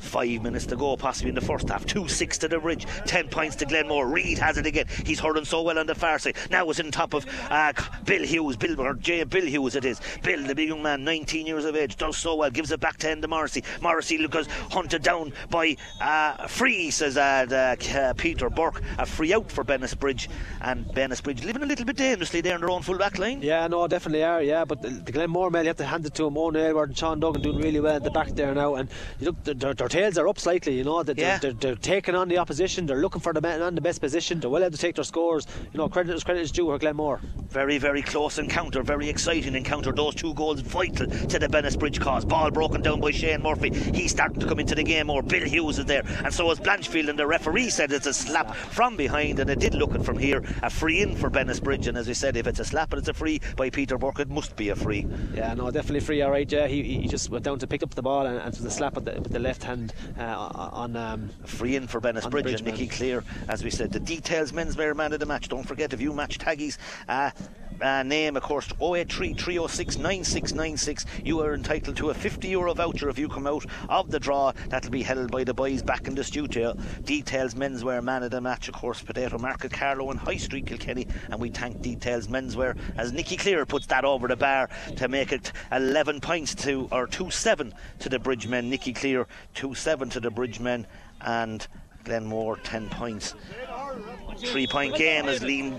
Five minutes to go, possibly in the first half. 2 6 to the bridge. 10 points to Glenmore. Reid has it again. He's hurling so well on the far side. Now it's in top of uh, Bill Hughes. Bill, or J. Bill Hughes it is. Bill, the big young man, 19 years of age, does so well. Gives it back to Enda Morrissey. Morrissey because hunted down by uh, free, says uh, uh, Peter Burke. A free out for Bennettsbridge. And Bennettsbridge living a little bit dangerously there in their own full back line. Yeah, no, definitely are. Yeah, but the, the Glenmore men, you have to hand it to them. Owen Aylward and Sean Duggan doing really well at the back there now, and you look, their, their, their tails are up slightly. You know, they're, they're, they're taking on the opposition. They're looking for the man on the best position. They're well able to take their scores. You know, credit is credit is due. Her Glenmore. Very, very close encounter, very exciting encounter. Those two goals vital to the Bennettsbridge cause. Ball broken down by Shane Murphy. He's starting to come into the game more. Bill Hughes is there, and so is Blanchfield. And the referee said it's a slap from behind, and it did look it from here. A free in for Bennettsbridge, and as we said, if it's a slap and it's a free by Peter Burke, it must be a free. Yeah, no, definitely free. All right, yeah, he, he just went down to pick up the ball and, and it was a slap with the, with the left hand uh, on. Um, free in for Bennettsbridge bridge and Nicky. Cleere, as we said. The details, Men's man of the match. Don't forget if you match taggies. uh, uh, name, of course, 083 306 9696, you are entitled to a 50 euro voucher if you come out of the draw. That'll be held by the boys back in the studio. Details, menswear man of the match, of course, Potato Market, Carlow and High Street, Kilkenny. And we thank Details Menswear as Nicky Cleere puts that over the bar to make it 11 points to, or 2 7 to the Bridgemen. Nicky Cleere 2 7 to the Bridgemen. And Glenmore 10 points. Three point game as Liam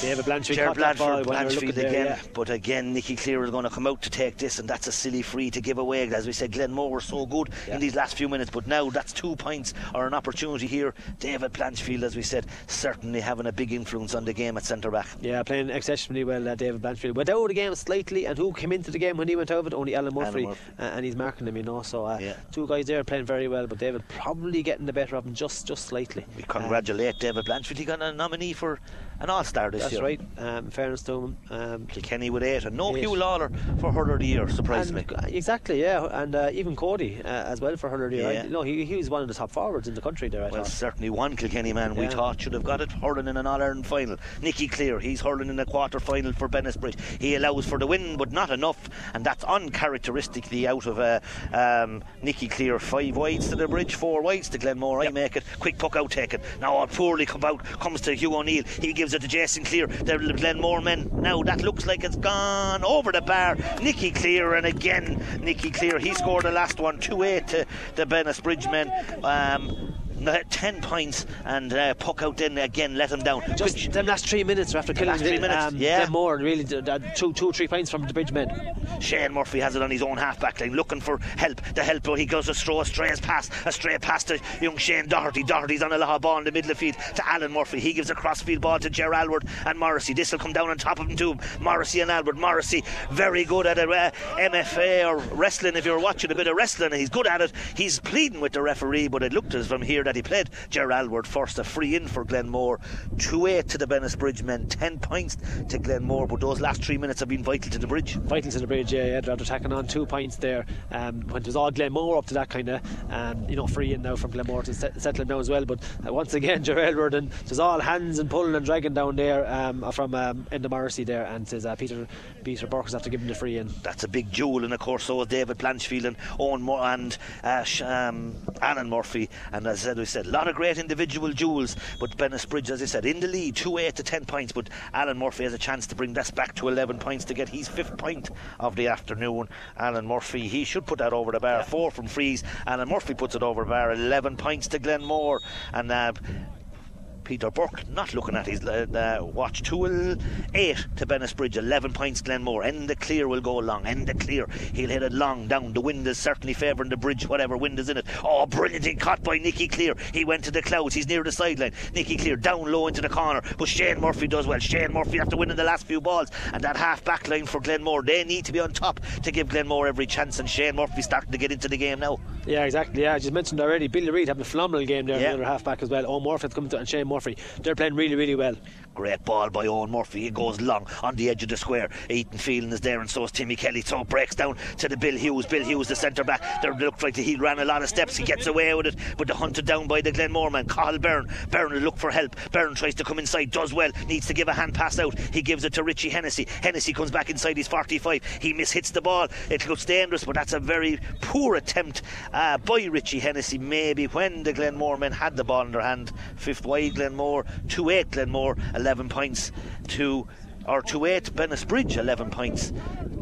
David Blanchard Ger caught that ball Blanchard, when they were looking Blanchfield there, again. yeah. But again, Nicky Cleere is going to come out to take this, and that's a silly free to give away. As we said, Glenmore were so good Yeah. in these last few minutes, but now that's two points or an opportunity here. David Blanchfield, as we said, certainly having a big influence on the game at centre back. Yeah, playing exceptionally well, uh, David Blanchfield. Went out of the game slightly, and who came into the game when he went out of it? Only Alan Murphy, Murphy. Uh, and he's marking him, you know. So uh, Yeah. two guys there playing very well, but David probably getting the better of him just just slightly. We congratulate David Blanchfield. He got a nominee for an all star this year. That's year. right. Um, in fairness to him. Um, Kilkenny with eight, and no Eight. Huw Lawlor for hurler of the year, surprisingly. and, exactly, yeah, and uh, Eoin Cody uh, as well for Hurler. of the Yeah. Yeah. No, he, he was one of the top forwards in the country there. I Well, thought. certainly one Kilkenny man we thought should have got it hurling in an All Ireland final. Nicky Cleere, he's hurling in a quarter final for Bennettsbridge. He allows for the win, but not enough, and that's uncharacteristically out of uh, um, Nicky Cleere. Five wides to the bridge, four wides to Glenmore. I make it. Quick puck out taken. Now poorly come out, comes to Hugh O'Neill. He gives it to Jason Cleere. The Glenmore men. Now that looks like it's gone over the bar. Nicky Cleere, and again Nicky Cleere. He scored the last one, 2 8 to the Bennettsbridge men. Um, 10 points and uh, puck out then again let them down Just Quick- them last three minutes after killing last three minutes, um, yeah. them more and really d- two, two, three points from the bridge men. Shane Murphy has it on his own half back line, looking for help. The help, but he goes a throw, a straight pass, a straight pass to young Shane Doherty. Doherty's on a law ball in the middle of the field to Alan Murphy. He gives a crossfield ball to Ger Aylward and Morrissey. This will come down on top of them too. Morrissey and Aylward. Morrissey very good at it. Uh, MFA or wrestling. If you're watching a bit of wrestling, he's good at it. He's pleading with the referee, but it looked as from here that he played Ger Aylward first. A free in for Glenmore. 2 8 to the Bennettsbridge men. 10 points to Glenmore, but those last three minutes have been vital to the bridge. Vital to the bridge, yeah, yeah. They're attacking on two points there. Um, when it was all Glenmore up to that kind of, um, you know, free in now from Glenmore to set, settle him now as well. But uh, once again, [laughs] Ger Aylward and there's all hands and pulling and dragging down there um, from um, Enda Morrissey there, and says uh, Peter Peter Burke has to give him the free in. that's a big jewel, and of course, so is David Blanchfield and Owen Moore and uh, um, Alan Murphy. And as I said, we said a lot of great individual jewels, but Bennettsbridge, as I said, in the lead, 2 8 to 10 points. But Alan Murphy has a chance to bring this back to 11 points to get his fifth point of the afternoon. Alan Murphy, he should put that over the bar. Four from frees. Alan Murphy puts it over the bar, 11 points to Glenmore. And uh, Peter Burke not looking at his uh, watch. 2 8 to Bennettsbridge, 11 points Glenmore. Enda Cleere will go long. Enda Cleere. He'll hit it long down. The wind is certainly favouring the bridge, whatever wind is in it. Oh, brilliantly caught by Nicky Cleere. He went to the clouds. He's near the sideline. Nicky Cleere down low into the corner. But Shane Murphy does well. Shane Murphy after winning the last few balls. And that half back line for Glenmore. They need to be on top to give Glenmore every chance. And Shane Murphy starting to get into the game now. Yeah, exactly. Yeah, I just mentioned already. Billy Reid having a phenomenal game there, Yeah. another half back as well. Oh, Murphy's coming to and Shane Murphy. They're playing really, really well. Great ball by Owen Murphy. He goes long on the edge of the square. Ethan Phelan is there, and so is Timmy Kelly. So it breaks down to the Bill Hughes. Bill Hughes, the centre back. There looked like he ran a lot of steps. He gets away with it, but they're hunted down by the Glenmore man. Cathal Byrne. Byrne will look for help. Byrne tries to come inside, does well. Needs to give a hand pass out. He gives it to Richie Hennessy. Hennessy comes back inside his 45. He mishits the ball. It looks dangerous, but that's a very poor attempt uh, by Richie Hennessy. Maybe when the Glenmore men had the ball in their hand. Fifth wide Glenmore, 2 8 Glenmore, 11 points to, or 2 8 Bennettsbridge, 11 points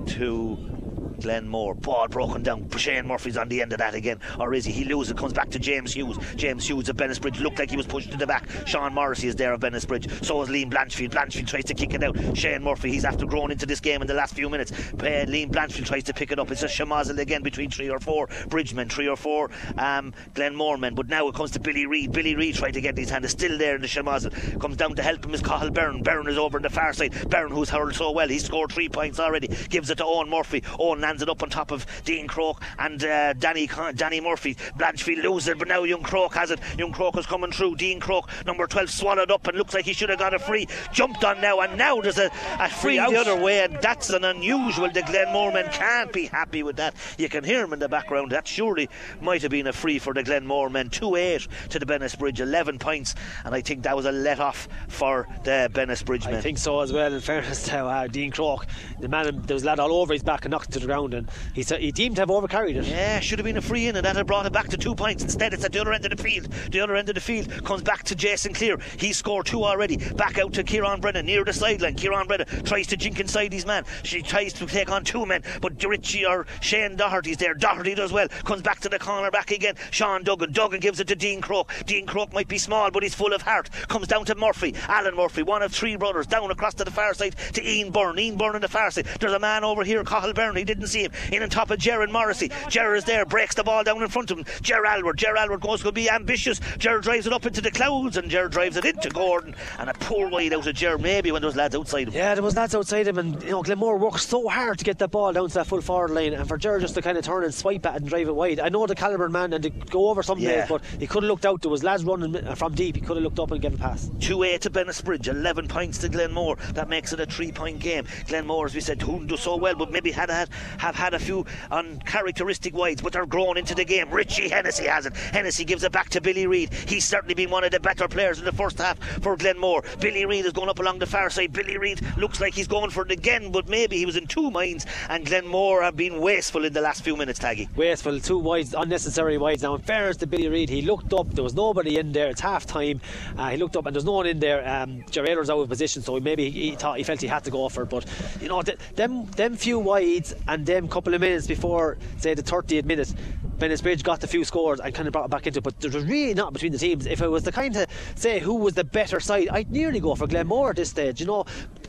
to Glenmore. Ball broken down. Shane Murphy's on the end of that again. Or is he? He loses it. Comes back to James Hughes. James Hughes of Bennettsbridge looked like he was pushed to the back. Sean Morrissey is there of Bennettsbridge. So is Liam Blanchfield. Blanchfield tries to kick it out. Shane Murphy, he's after growing into this game in the last few minutes. Liam Blanchfield tries to pick it up. It's a shamazel again between three or four Bridgemen, three or four um, Glenmore men. But now it comes to Billy Reid. Billy Reid trying to get his hand. Is still there in the shamazel. Comes down to help him is Cathal Byrne. Byrne is over on the far side. Byrne, who's hurled so well, he's scored three points already. Gives it to Owen Murphy. Owen lands it up on top of Dean Croke and uh, Danny Danny Murphy. Blanchfield loses it, but now young Croke has it. Young Croke is coming through. Dean Croke, number 12, swallowed up and looks like he should have got a free. Jumped on now, and now there's a, a free the other way, and that's an unusual. The Glenmore men can't be happy with that. You can hear him in the background. That surely might have been a free for the Glenmore men. 2 8 to the Bennettsbridge, 11 points, and I think that was a let off for the Bennettsbridge men. I think so as well. In fairness to uh, Dean Croke, the man, there was a lad all over his back and knocked to the ground, and he, he deemed to have overcarried it. Yeah, should have been a free in, and that had brought it back to two points. Instead, it's at the other end of the field. The other end of the field comes back to Jason Cleere. He scored two already. Back out to Kieran Brennan near the sideline. Kieran Brennan tries to jink inside his man. She tries to take on two men, but Richie or Shane Doherty's there. Doherty does well. Comes back to the corner, back again. Sean Duggan. Duggan gives it to Dean Croke. Dean Croke might be small, but he's full of heart. Comes down to Murphy. Alan Murphy, one of three brothers, down across to the far side to Ian Byrne. Ian Byrne on the far side. There's a man over here, Cathal Byrne. He didn't couldn't see him. In on top of Jared Morrissey. Jared is there, breaks the ball down in front of him. Jared Aylward. Jared Aylward goes to be ambitious. Jared drives it up into the clouds and Jared drives it into Gowran. And a poor wide out of Jared, maybe when those lads outside him. Yeah, there was lads outside him, and you know Glenmore worked so hard to get that ball down to that full forward line, and for Jared just to kind of turn and swipe at it and drive it wide. I know the caliber man and to go over some Yeah. days, but he could have looked out. There was lads running from deep. He could have looked up and given a pass. 2 8 to Bennettsbridge, 11 points to Glenmore. That makes it a three point game. Glenmore, as we said, couldn't do so well, but maybe had had have had a few uncharacteristic wides, but they're grown into the game. Richie Hennessy has it. Hennessy gives it back to Billy Reid. He's certainly been one of the better players in the first half for Glenmore. Billy Reid is going up along the far side. Billy Reid looks like he's going for it again, but maybe he was in two minds, and Glenmore have been wasteful in the last few minutes, Taggy. Wasteful, two wides, unnecessary wides. Now, in fairness to Billy Reid, he looked up. There was nobody in there. It's half time. Uh, he looked up, and there's no one in there. Um, Gerardo's out of position, so maybe he thought he felt he had to go for it. But you know, th- them them few wides and them couple of minutes before, say, the 30th minute, Bennettsbridge got the few scores and kind of brought it back into it. But there was really not between the teams. If it was the kind of say who was the better side, I'd nearly go for Glenmore at this stage. You know,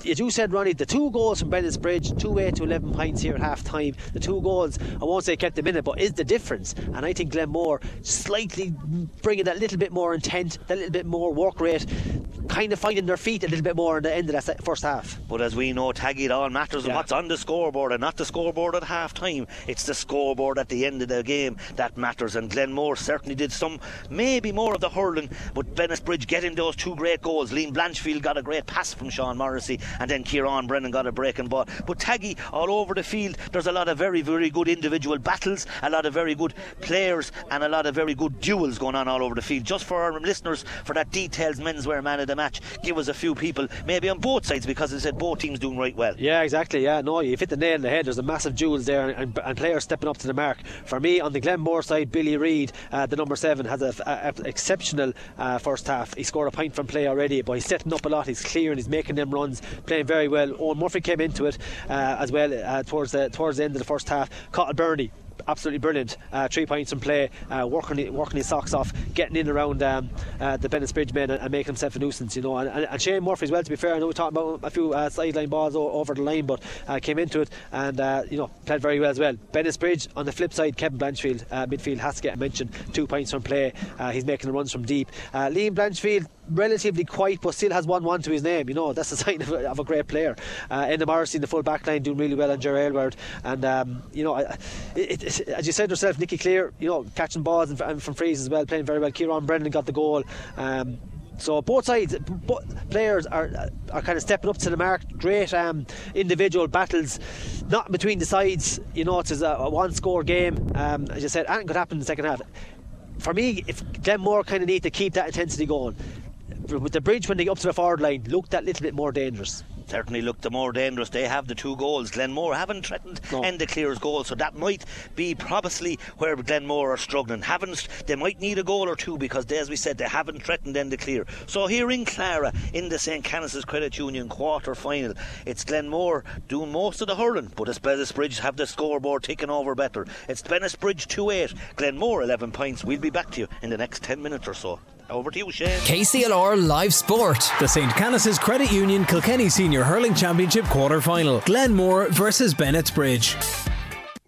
as you said, Ronnie, the two goals from Bridge, two 8 to 11 points here at half time. The two goals, I won't say kept them in it, but is the difference. And I think Glenmore slightly bringing that little bit more intent, that little bit more work rate, kind of finding their feet a little bit more in the end of that first half. But as we know, Taggy, it all matters Yeah. what's on the scoreboard and not the scoreboard at half time. It's the scoreboard at the end of the game that matters. And Glenmore certainly did some, maybe more of the hurling, but Bennettsbridge getting those two great goals. Liam Blanchfield got a great pass from Sean Morrissey, and then Kieran Brennan got a breaking ball. But Taggy, all over the field, there's a lot of very, very good individual battles, a lot of very good players, and a lot of very good duels going on all over the field. Just for our listeners, for that details menswear man of the match, give us a few people, maybe on both sides, because as I said both teams doing right well. Yeah, exactly. Yeah, no, you've hit the nail on the head. There's a massive jewels there, and, and players stepping up to the mark. For me, on the Glenmore side, Billy Reid, uh, the number seven, has an exceptional uh, first half. He scored a point from play already, but he's setting up a lot. He's clearing, he's making them runs, playing very well. Owen Murphy came into it uh, as well uh, towards the towards the end of the first half. Cottle Burney absolutely brilliant. Uh, three points in play, uh, working working his socks off, getting in around um, uh, the Bennettsbridge men and, and making himself a nuisance. You know, and, and, and Shane Murphy as well. To be fair, I know we talked about a few uh, sideline balls o- over the line, but uh, came into it and uh, you know played very well as well. Bennettsbridge on the flip side, Kevin Blanchfield midfield has to get mentioned. Two points from play. He's making the runs from deep. Liam Blanchfield relatively quiet, but still has one one to his name. You know, that's a [laughs] sign of a, of a great player. Uh, Enda Morrissey in the full back line doing really well on Jerry Aylward, and um, you know, it, it, as you said yourself, Nicky Cleere, you know, catching balls and, and from frees as well, playing very well. Kieran Brennan got the goal. Um, so both sides, both players are are kind of stepping up to the mark. Great um, individual battles, not between the sides. You know, it's a, a one-score game. Um, as you said, anything could happen in the second half. For me, if Glenmore kind of need to keep that intensity going, with the bridge when they up to the forward line, looked that little bit more dangerous. certainly looked the more dangerous. They have the two goals. Glenmore haven't threatened No. Enda Cleere's goal, so that might be probably where Glenmore are struggling. Haven't they might need a goal or two because they, as we said, they haven't threatened Enda Cleere. So here in Clara, in the St. Canice's Credit Union quarter final, it's Glenmore doing most of the hurling, but it's Bridge have the scoreboard ticking over better. It's Bridge 2 8, Glenmore 11 points. We'll be back to you in the next 10 minutes or so. Over to you, Shane. KCLR Live Sport. The St. Canice's Credit Union Kilkenny Senior Hurling Championship quarter final. Glenmore versus Bennettsbridge.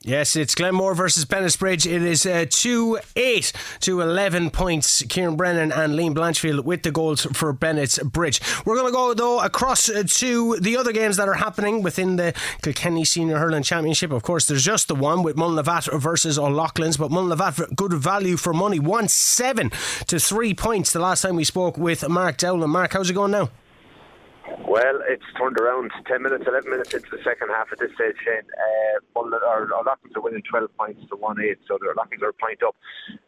Yes, it's Glenmore versus Bennettsbridge. It is uh, 2 8 to 11 points. Kieran Brennan and Liam Blanchfield with the goals for Bennettsbridge. We're going to go, though, across uh, to the other games that are happening within the Kilkenny Senior Hurling Championship. Of course, there's just the one with Mullinavat versus O'Loughlin's, but Mullinavat, good value for money. 1 7 to 3 points the last time we spoke with Mark Dowling. Mark, how's it going now? Well, it's turned around 10 minutes, 11 minutes into the second half at this stage, Shane. Uh, or, or Loughlin's are winning 12 points to 1 8, so their Loughlin's are a point up.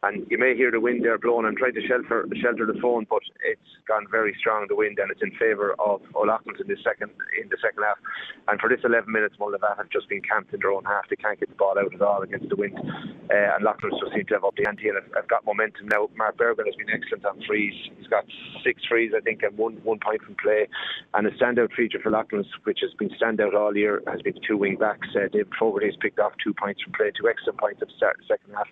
And you may hear the wind there blowing. I'm trying to shelter shelter the phone, but it's gone very strong, the wind, and it's in favour of O'Loughlin's in second in the second half. And for this 11 minutes, Mullinavat have just been camped in their own half. They can't get the ball out at all against the wind. Uh, and Loughlin's just seem to have up the ante and have, have got momentum now. Mark Bergin has been excellent on frees. He's got six frees, I think, and one one point from play. And a standout feature for Loughlin's, which has been standout all year, has been the two wing backs. Uh, David has picked off two points from play, two excellent points at the start of the second half.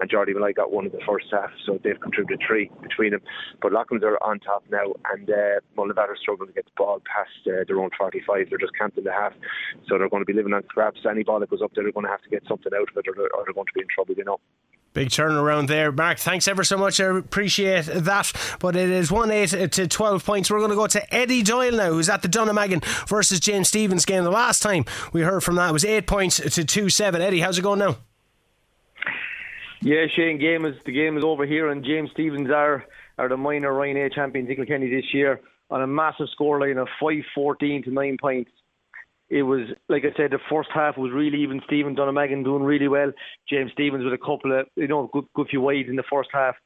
And Jordy Malloy got one in the first half, so they've contributed three between them. But Loughlin's are on top now, and uh, are struggling to get the ball past uh, their own 45. They're just camped in the half, so they're going to be living on scraps. Any ball that goes up there, they're going to have to get something out of it, or they're, or they're going to be in trouble, you know. Big turnaround there, Mark. Thanks ever so much. I appreciate that. But it is 1 8 to 12 points. We're going to go to Eddie Doyle now, who's at the Dunnamaggin versus James Stephens game. The last time we heard from that was 8 points to 2 7. Eddie, how's it going now? Yeah, Shane, game is the game is over here, and James Stephens are are the minor Roinn A champions Kilkenny this year on a massive scoreline of five fourteen to nine points. It was like I said, the first half was really even. Stephen Dunnamaggin doing really well. James Stephens with a couple of you know good good few wides in the first half.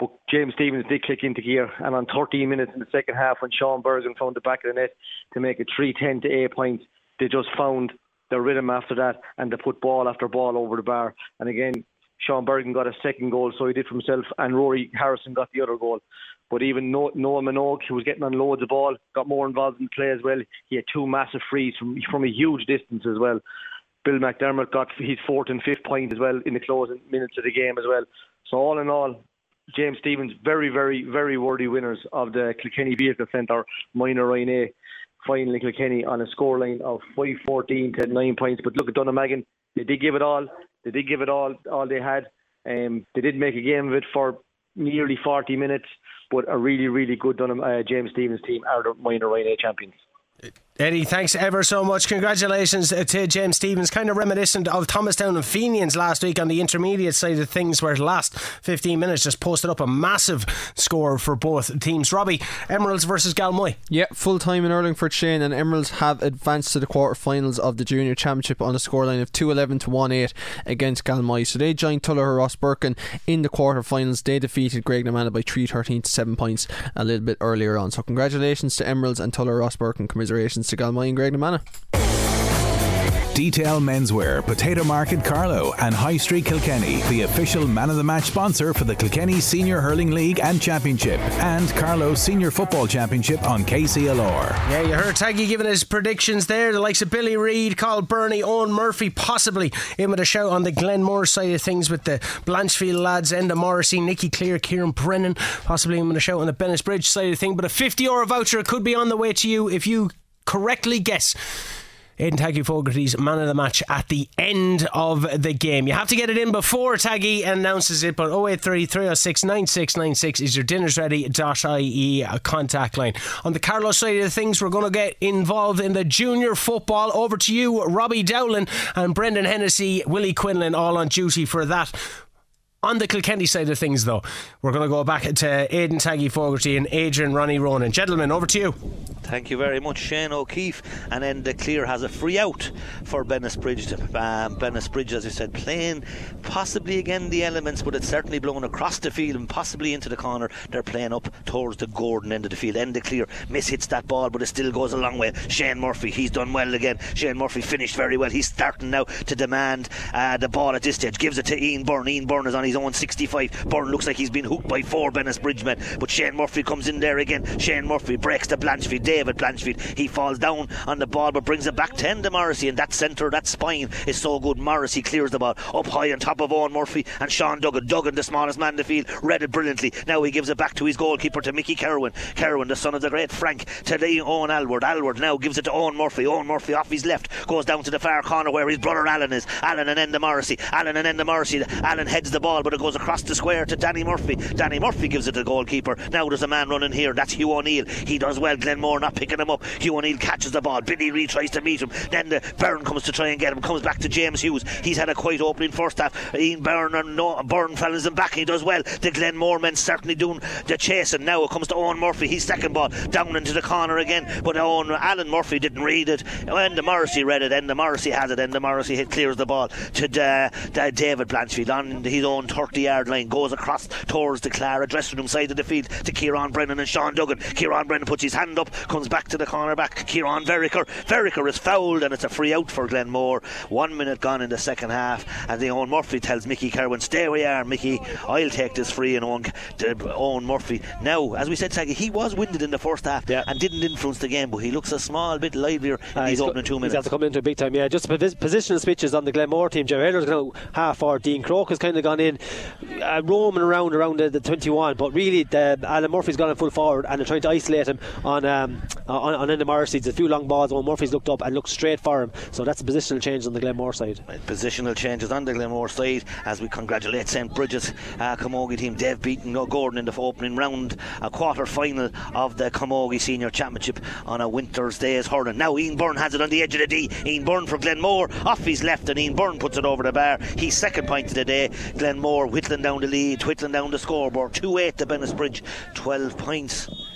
But James Stephens did click into gear, and on 13 minutes in the second half, when Sean Bergen found the back of the net to make it 3-10 to 8 points, they just found their rhythm after that, and they put ball after ball over the bar. And again, Sean Bergen got a second goal, so he did for himself, and Rory Harrison got the other goal. But even Noah Minogue, who was getting on loads of ball, got more involved in play as well. He had two massive frees from from a huge distance as well. Bill McDermott got his fourth and fifth point as well in the closing minutes of the game as well. So all in all, James Stephens very, very, very worthy winners of the Kilkenny Vehicle Centre minor Roinn A final in Kilkenny on a scoreline of 5-14 to 9 points. But look at Dunnamaggin, they did give it all. They did give it all all they had. Um, they did make a game of it for nearly 40 minutes, but a really, really good Dunham, uh, James Stephens team are the minor Roinn A champions. Eddie, thanks ever so much. Congratulations to James Stephens. Kind of reminiscent of Thomastown and Fenians last week on the intermediate side of things, where the last 15 minutes just posted up a massive score for both teams. Robbie, Emeralds versus Galmoy. Yeah, full time in Urlingford Shane, and Emeralds have advanced to the quarterfinals of the Junior Championship on a scoreline of 211 to 1 8 against Galmoy. So they joined Tullogher Rosbercon in the quarterfinals. They defeated Graiguenamanagh by 313 to 7 points a little bit earlier on. So congratulations to Emeralds and Tullogher Rosbercon. Commiserations to Galmoy and Graiguenamanagh. Detail Menswear, Potato Market Carlow, and High Street Kilkenny, the official man of the match sponsor for the Kilkenny Senior Hurling League and Championship, and Carlow Senior Football Championship on KCLR. Yeah, you heard Taggy giving his predictions there. The likes of Billy Reid, Carl Bernie, Owen Murphy, possibly in with a shout on the Glenmore side of things with the Blanchfield lads, Enda Morrissey, Nicky Clear, Kieran Brennan, possibly in with a shout on the Bennettsbridge side of things. But a 50 euro voucher could be on the way to you if you correctly guess Aidan Taggy Fogarty's man of the match at the end of the game. You have to get it in before Taggy announces it, but 083 306 9696 is your dinners ready.ie contact line. On the Carlos side of things, we're going to get involved in the junior football. Over to you, Robbie Dowling and Brendan Hennessy, Willie Quinlan, all on duty for that. On the Kilkenny side of things, though, we're going to go back to Aidan Taggy Fogarty and Adrian Ronnie Ronan. Gentlemen, over to you. Thank you very much, Shane O'Keefe. And then the clear has a free out for Bennettsbridge. Um, Bennettsbridge, as you said, playing possibly again the elements, but it's certainly blown across the field and possibly into the corner. They're playing up towards the Gowran end of the field. Enda Cleere miss hits that ball, but it still goes a long way. Shane Murphy, he's done well again. Shane Murphy finished very well. He's starting now to demand uh, the ball at this stage. Gives it to Ian Byrne. Ian Byrne is on his own 65. Byrne looks like he's been hooked by four Bennettsbridge men, but Shane Murphy comes in there again. Shane Murphy breaks the Blanchfield. David Blanchfield, he falls down on the ball, but brings it back 10 to Morrissey, and that centre, that spine is so good. Morrissey clears the ball up high on top of Owen Murphy and Sean Duggan. Duggan, the smallest man in the field, read it brilliantly. Now he gives it back to his goalkeeper, to Mickey Kerwin. Kerwin, the son of the great Frank, to the Owen Aylward. Aylward now gives it to Owen Murphy. Owen Murphy off his left goes down to the far corner where his brother Alan is. Alan and Enda Morrissey. Alan and Enda Morrissey. Alan heads the ball, but it goes across the square to Danny Murphy. Danny Murphy gives it to the goalkeeper. Now there's a man running here. That's Hugh O'Neill. He does well. Glenmore not picking him up. Hugh O'Neill catches the ball. Billy Reid tries to meet him. Then the Byrne comes to try and get him. Comes back to James Hughes. He's had a quite opening first half. Ian Byrne and no, Byrne follows him back. He does well. The Glenmore men certainly doing the chasing. Now it comes to Owen Murphy. He's second ball down into the corner again. But Owen Alan Murphy didn't read it. Enda Morrissey read it. Enda Morrissey has it. Enda Morrissey hit clears the ball to David Blanchfield on his own 30 yard line. Goes across towards the Clara dressing room side of the field to Kieran Brennan and Sean Duggan. Kieran Brennan puts his hand up, comes back to the corner back. Kieran Veriker. Veriker is fouled and it's a free out for Glenmore. One minute gone in the second half, and the Owen Murphy tells Mickey Kerwin, "Stay where you are, Mickey. I'll take this free." And Owen, Owen Murphy. Now, as we said, Taggy, he was winded in the first half yeah. and didn't influence the game, but he looks a small bit livelier in Uh, these he's opening two He's minutes. have to come into a big time. Yeah, just positional switches on the Glenmore team. Joe Ayler's going half forward. Dean Croke has kind of gone in uh, roaming around around the, the 21. But really, the, Alan Murphy's gone in full forward and they're trying to isolate him on um, on, on Enda Morrissey. A few long balls. When Murphy's looked up and looked straight for him, so that's a positional change on the Glenmore side. Positional changes on the Glenmore side as we congratulate St Bridget's uh, Camogie team. They've beaten Gowran in the opening round, a quarter final of the Camogie Senior Championship on a winter's day's hurling. Now Ian Byrne has it on the edge of the D. Ian Byrne for Glenmore off his left, and Ian Byrne puts it over the bar. He's second point of the day. Glenmore whittling down the lead, whittling down the scoreboard. 2 8 to Bennettsbridge, 12 points the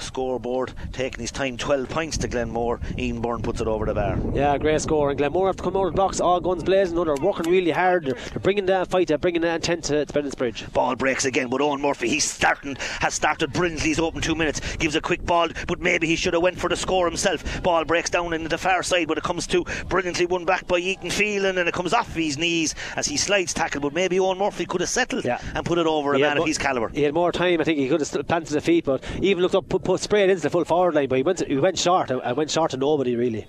scoreboard, taking his time, 12 points to Glenmore. Ian Byrne puts it over the bar. Yeah, great score. And Glenmore have to come out of the blocks, all guns blazing. No, they're working really hard. They're, they're bringing that fight, they're bringing that intent to, to Bennettsbridge. Ball breaks again, but Owen Murphy, he's starting, has started brilliantly. He's open two minutes, gives a quick ball, but maybe he should have went for the score himself. Ball breaks down into the far side, but it comes to brilliantly won back by Ethan Phelan, and it comes off his knees as he slides tackle. But maybe Owen Murphy could have settled yeah. and put it over he a man of his calibre. He had more time. I think he could have planted the feet, but even looked up, put, put sprayed into the full forward line, but he went he went short. I went short to nobody really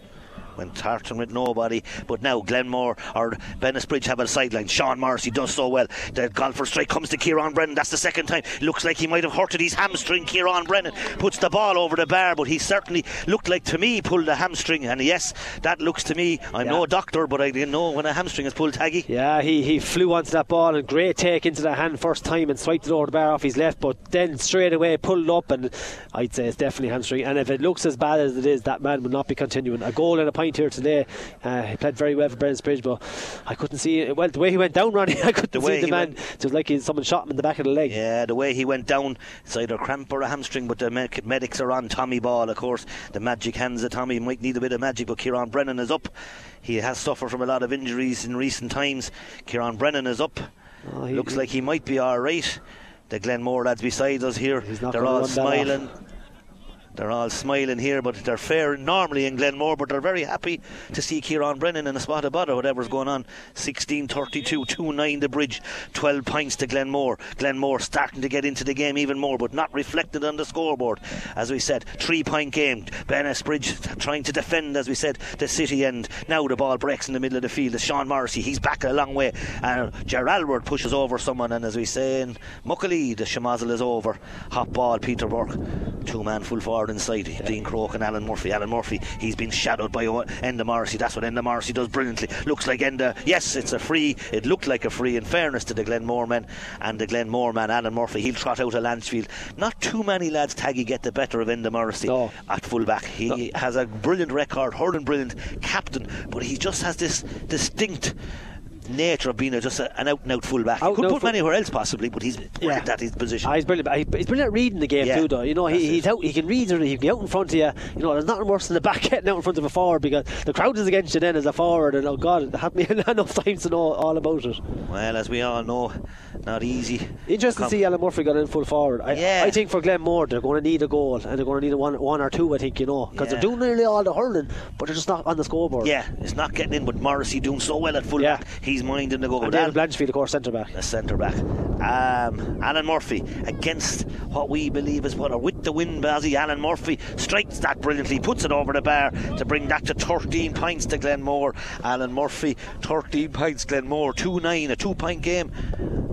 went tartan with nobody. But now Glenmore or Bennettsbridge have a sideline. Sean Morrissey does so well. The golfer strike comes to Kieran Brennan. That's the second time. Looks like he might have hurted his hamstring. Kieran Brennan puts the ball over the bar, but he certainly looked like to me pulled a hamstring. And yes, that looks to me. I'm yeah. no doctor, but I didn't know when a hamstring is pulled. Taggy. Yeah, he he flew onto that ball and great take into the hand first time and swiped it over the bar off his left, but then straight away pulled up and I'd say it's definitely hamstring. And if it looks as bad as it is, that man will not be continuing. A goal and a point here today uh, he played very well for Bennettsbridge, but I couldn't see it. Well, the way he went down, Ronnie, [laughs] I couldn't the see the man. Went, it was like he, someone shot him in the back of the leg. Yeah, the way he went down, it's either cramp or a hamstring, but the medics are on Tommy Ball, of course. The magic hands of Tommy might need a bit of magic, but Kieran Brennan is up. He has suffered from a lot of injuries in recent times. Kieran Brennan is up. Oh, he, Looks he, like he might be all right. The Glenmore lads beside us here, they're all smiling. They're all smiling here, but they're fair normally in Glenmore, but they're very happy to see Kieran Brennan in a spot of butter, whatever's going on. 16 32, 2 9 the bridge, 12 points to Glenmore. Glenmore starting to get into the game even more, but not reflected on the scoreboard. As we said, three point game. Bridge trying to defend, as we said, the city end. Now the ball breaks in the middle of the field. It's Sean Morrissey, he's back a long way. And Ger Aylward pushes over someone, and as we say in Muckalee, the Shamazel is over. Hot ball, Peter Burke. Two man full forward inside. Yeah. Dean Croke and Alan Murphy. Alan Murphy, he's been shadowed by Enda Morrissey. That's what Enda Morrissey does brilliantly. Looks like Enda. Yes, it's a free. It looked like a free. In fairness to the Glenmore men and the Glenmore man, Alan Murphy, he'll trot out a Lansfield. Not too many lads, Taggy, get the better of Enda Morrissey no. at fullback. He no. has a brilliant record, hurling brilliant captain, but he just has this distinct nature of being a, just a, an out and out fullback. Out he could put him anywhere else possibly, but he's brilliant yeah. at his position. Ah, he's brilliant. He's brilliant at reading the game yeah. too, though. You know, he, he's out. He can read. He can get out in front of you. You know, there's nothing worse than the back [laughs] getting out in front of a forward because the crowd is against you then as a forward. And oh God, it had me [laughs] enough time to know all about it. Well, as we all know, not easy. Interesting to see Alan Murphy got in full forward. I, yeah. I think for Glenmore, they're going to need a goal and they're going to need a one, one or two. I think you know because yeah. they're doing nearly all the hurling, but they're just not on the scoreboard. Yeah, it's not getting in. But Morrissey doing so well at full yeah. He's minding the goal. And David Blanchfield, of course, centre back. A centre back. Um, Alan Murphy against what we believe is what are with the wind, Bazzy. Alan Murphy strikes that brilliantly, puts it over the bar to bring that to 13 points to Glenmore. Alan Murphy, 13 points, Glenmore, 2 9, a two point game.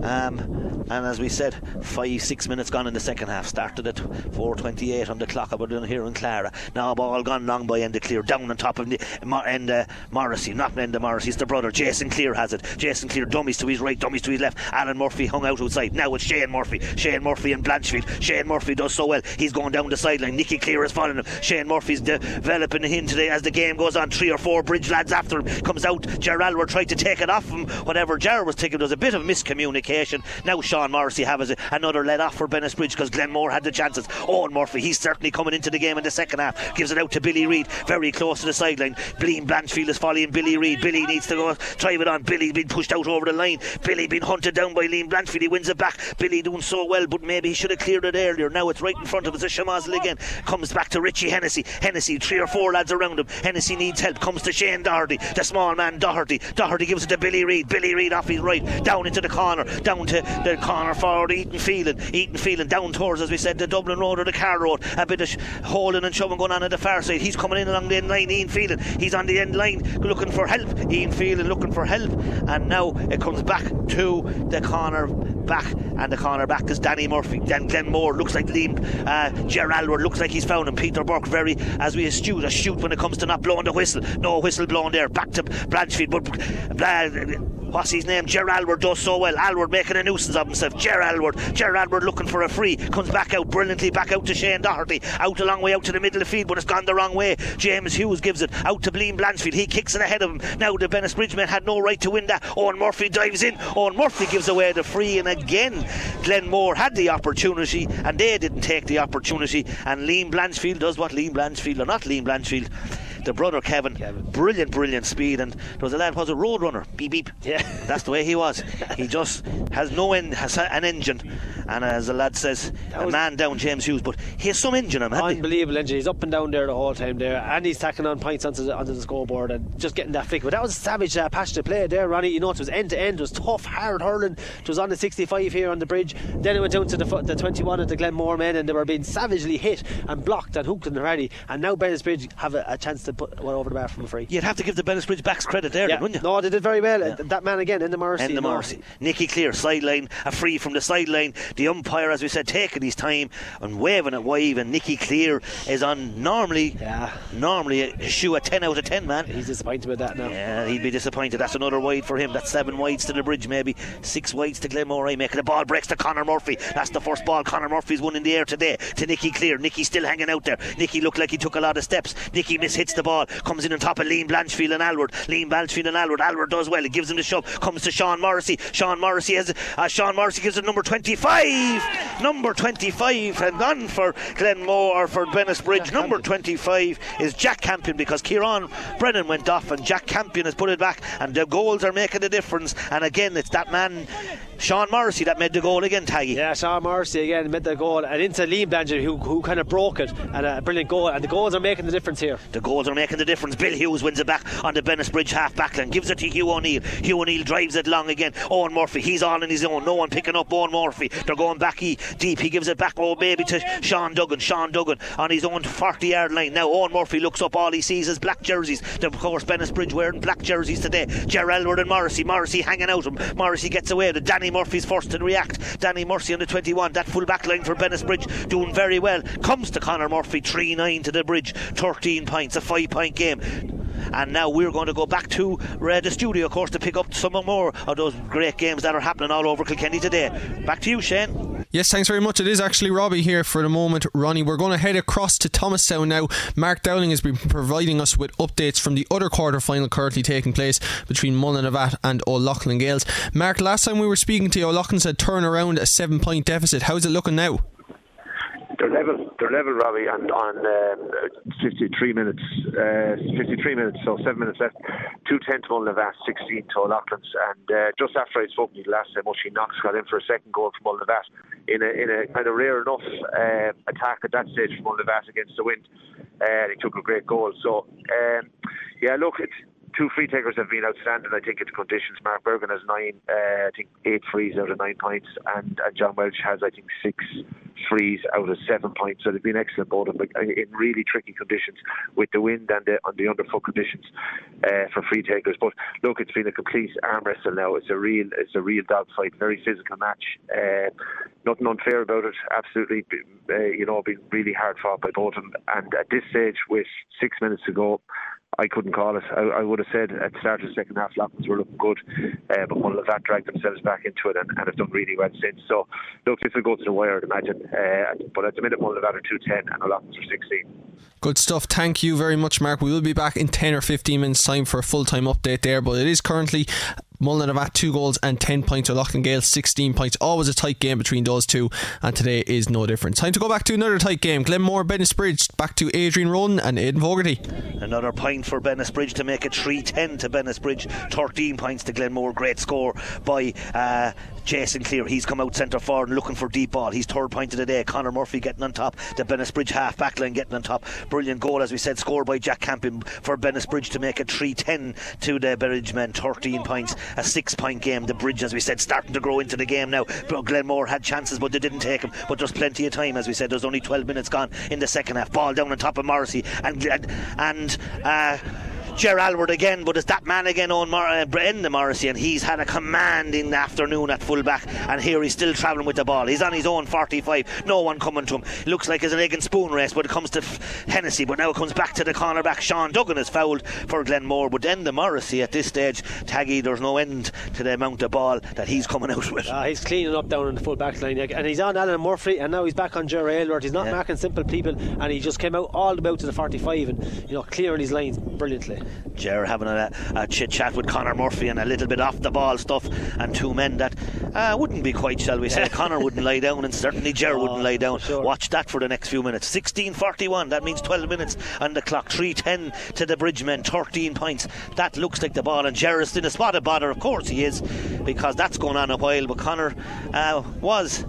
Um, and as we said, five, six minutes gone in the second half. Started at 4.28 on the clock about here in Clara. Now ball gone long by Enda Cleere, down on top of the, Enda Morrissey, not Enda Morrissey, it's the brother. Jason Cleere has it. Jason Cleere, dummies to his right, dummies to his left. Alan Murphy hung out outside. Now it's Shane Murphy. Shane Murphy and Blanchfield. Shane Murphy does so well. He's going down the sideline. Nicky Cleere is following him. Shane Murphy's developing him today as the game goes on. Three or four bridge lads after him. Comes out. Gerald were trying to take it off him. Whatever Gerald was taking, there was a bit of miscommunication. Now Sean Morrissey have as another let off for Bennettsbridge because Glenmore had the chances. Owen Murphy, he's certainly coming into the game in the second half. Gives it out to Billy Reid, very close to the sideline. Blean Blanchfield is following Billy Reid. Billy needs to go drive it on. Billy being pushed out over the line. Billy being hunted down by Liam Blanchfield. He wins it back. Billy doing so well, but maybe he should have cleared it earlier. Now it's right in front of us. A Shamazl again comes back to Richie Hennessy. Hennessy, three or four lads around him. Hennessy needs help. Comes to Shane Doherty, the small man Doherty. Doherty gives it to Billy Reid. Billy Reid off his right, down into the corner, down to the corner forward. Ethan Phelan, Ethan Phelan down towards, as we said, the Dublin Road or the Car Road. A bit of sh- holding and shoving going on at the far side. He's coming in along the end line. Ian Phelan, he's on the end line looking for help. Ian Phelan looking for help, and now it comes back to the corner back, and the corner back is Danny Murphy. Then Glenmore looks like Liam. Uh, Ger Aylward looks like he's found him. Peter Burke very as we astute, astute when it comes to not blowing the whistle. No whistle blown there. Back to Blanchfield, but. Uh, what's his name? Ger Aylward does so well. Aylward making a nuisance of himself. Ger Aylward. Ger Aylward looking for a free. Comes back out brilliantly, back out to Shane Doherty. Out a long way out to the middle of the field, but it's gone the wrong way. James Hughes gives it out to Blean Blanchfield. He kicks it ahead of him. Now the Bennettsbridgemen had no right to win that. Owen Murphy dives in. Owen Murphy gives away the free, and again, Glenmore had the opportunity, and they didn't take the opportunity. And Liam Blanchfield does what Liam Blanchfield, or not Liam Blanchfield the brother Kevin, Kevin. brilliant, brilliant speed. And there was a lad, was a road runner, beep beep. Yeah, that's the way he was. he [laughs] just has no end, has an engine, and as the lad says, that a man down James Hughes, but he has some engine him. Unbelievable engine. He's up and down there the whole time there, and he's tacking on points onto the, onto the scoreboard and just getting that flick. But that was a savage, uh, passionate play there, Ronnie. You know, it was end to end. It was tough, hard hurling. It was on the 65 here on the bridge. Then it went down to the, the 21 of the Glenmore men, and they were being savagely hit and blocked and hooked and ready. And now Bennettsbridge have a, a chance to put one over the bar from a free. You'd have to give the Bennettsbridge backs credit there, yeah. then, wouldn't you? No, they did very well. Yeah. That man again in the Morrissey. Enda Morrissey. Nicky Cleere, sideline, a free from the sideline. The umpire, as we said, taking his time and waving it wide. And Nicky Cleere is on normally, yeah, normally a shoe a 10 out of 10, man. He's disappointed with that now. Yeah, he'd be disappointed. That's another wide for him. That's seven wides to the bridge, maybe six wides to Glenmore. Eh, making the ball breaks to Connor Murphy. That's the first ball Connor Murphy's won in the air today to Nicky Cleere. Nicky still hanging out there. Nicky looked like he took a lot of steps. Nicky mishits the ball, comes in on top of Liam Blanchfield and Aylward. Liam Blanchfield and Aylward. Aylward does well. He gives him the shove. Comes to Sean Morrissey. Sean Morrissey has uh, Sean Morrissey gives it number 25. Number 25 and gone for Glenmore or for Bennettsbridge. Jack number Campion. 25 is Jack Campion because Kieran Brennan went off and Jack Campion has put it back and the goals are making the difference. And again, it's that man Sean Morrissey that made the goal again, Taggy. Yeah, Sean Morrissey again made the goal and into Liam Blanchard who, who kind of broke it and a brilliant goal and the goals are making the difference here. The goals are making the difference. Bill Hughes wins it back on the Bennettsbridge half back line, gives it to Hugh O'Neill. Hugh O'Neill drives it long again. Owen Murphy, he's on in his own. No one picking up Owen Murphy. They're going back deep. He gives it back, oh baby, to Sean Duggan. Sean Duggan on his own 40 yard line. Now Owen Murphy looks up, all he sees is black jerseys. Of course, Bennettsbridge wearing black jerseys today. Ger Aylward and Morrissey. Morrissey hanging out. Morrissey gets away. The Danny Murphy's first to react. Danny Murphy on the 21. That full back line for Bennettsbridge doing very well. Comes to Conor Murphy 3 9 to the bridge. 13 points. A 5 point game. And now we're going to go back to uh, the studio, of course, to pick up some more of those great games that are happening all over Kilkenny today. Back to you, Shane. Yes, thanks very much. It is actually Robbie here for the moment, Ronnie. We're going to head across to Thomastown now. Mark Dowling has been providing us with updates from the other quarter final currently taking place between Mullinavat and O'Loughlin Gaels. Mark, last time we were speaking to you, O'Loughlin said turn around a seven point deficit. How's it looking now? They're level, they're level, Robbie, and on um, 53 minutes, uh, 53 minutes, so seven minutes left. Two ten to Mullinavat, 16 to O'Loughlin's, and uh, just after I'd spoken to you last time, Oisin Knox got in for a second goal from Mullinavat in a in a kind of rare enough uh, attack at that stage from Mullinavat against the wind, and he took a great goal. So, um, yeah, look, it's two free takers have been outstanding, I think, in the conditions. Mark Bergen has nine, uh, I think, eight frees out of nine points, and, and John Welch has, I think, six frees out of seven points. So they've been excellent, both of them, in really tricky conditions with the wind and the, the underfoot conditions uh, for free takers. But look, it's been a complete arm wrestle now. It's a real, it's a real dogfight, very physical match. Uh, nothing unfair about it. Absolutely, uh, you know, been really hard fought by both of them. And at this stage, with six minutes to go, I couldn't call it. I, I, would have said at the start of the second half, Loughlin's were looking good, uh, but Mullinavat dragged themselves back into it and, and, have done really well since. So, look, this will go to the wire, I'd imagine. Uh, but at the minute, Mullinavat are 210 and Loughlin's are 16. Good stuff. Thank you very much, Mark. We will be back in 10 or 15 minutes' time for a full time update there, but it is currently Mullinavat two goals and 10 points. Loughlin Gaels 16 points. Always a tight game between those two, and today is no different. Time to go back to another tight game. Glenmore, Bennettsbridge, back to Adrian Rowan and Aidan Fogarty. Another point for Bennettsbridge to make it 3 10 to Bennettsbridge, 13 points to Glenmore. Great score by uh, Jason Cleere. He's come out centre forward looking for deep ball. He's third point of the day. Connor Murphy getting on top. The Bennettsbridge half back line getting on top. Brilliant goal, as we said, scored by Jack Campion for Bennettsbridge to make it 3 10 to the Bridge men. 13 points, a six point game. The Bridge, as we said, starting to grow into the game now. But Glenmore had chances, but they didn't take them. But there's plenty of time, as we said. There's only 12 minutes gone in the second half. Ball down on top of Morrissey and and. Uh, Ger Aylward again, but it's that man again on Mor- uh, Brendan Morrissey, and he's had a command in the afternoon at fullback. and here he's still travelling with the ball. He's on his own 45, no one coming to him. Looks like it's an egg and spoon race, but it comes to F- Hennessy, but now it comes back to the cornerback. Sean Duggan is fouled for Glenmore, but then the Morrissey at this stage, Taggy, there's no end to the amount of ball that he's coming out with. Uh, he's cleaning up down in the full back line, and he's on Alan Murphy, and now he's back on Ger Aylward. He's not Yeah. marking simple people, and he just came out all the way to the 45 and you know clearing his lines brilliantly. Ger having a, a chit chat with Connor Murphy and a little bit off the ball stuff, and two men that uh, wouldn't be quite, shall we say. [laughs] Connor wouldn't lie down, and certainly Ger wouldn't lie down. sure. Watch that for the next few minutes. 16:41. That means 12 minutes on the clock. 3:10 to the Bridgemen. 13 points. That looks like the ball, and Ger is in a spot of bother. Of course he is, because that's going on a while. But Connor uh, was.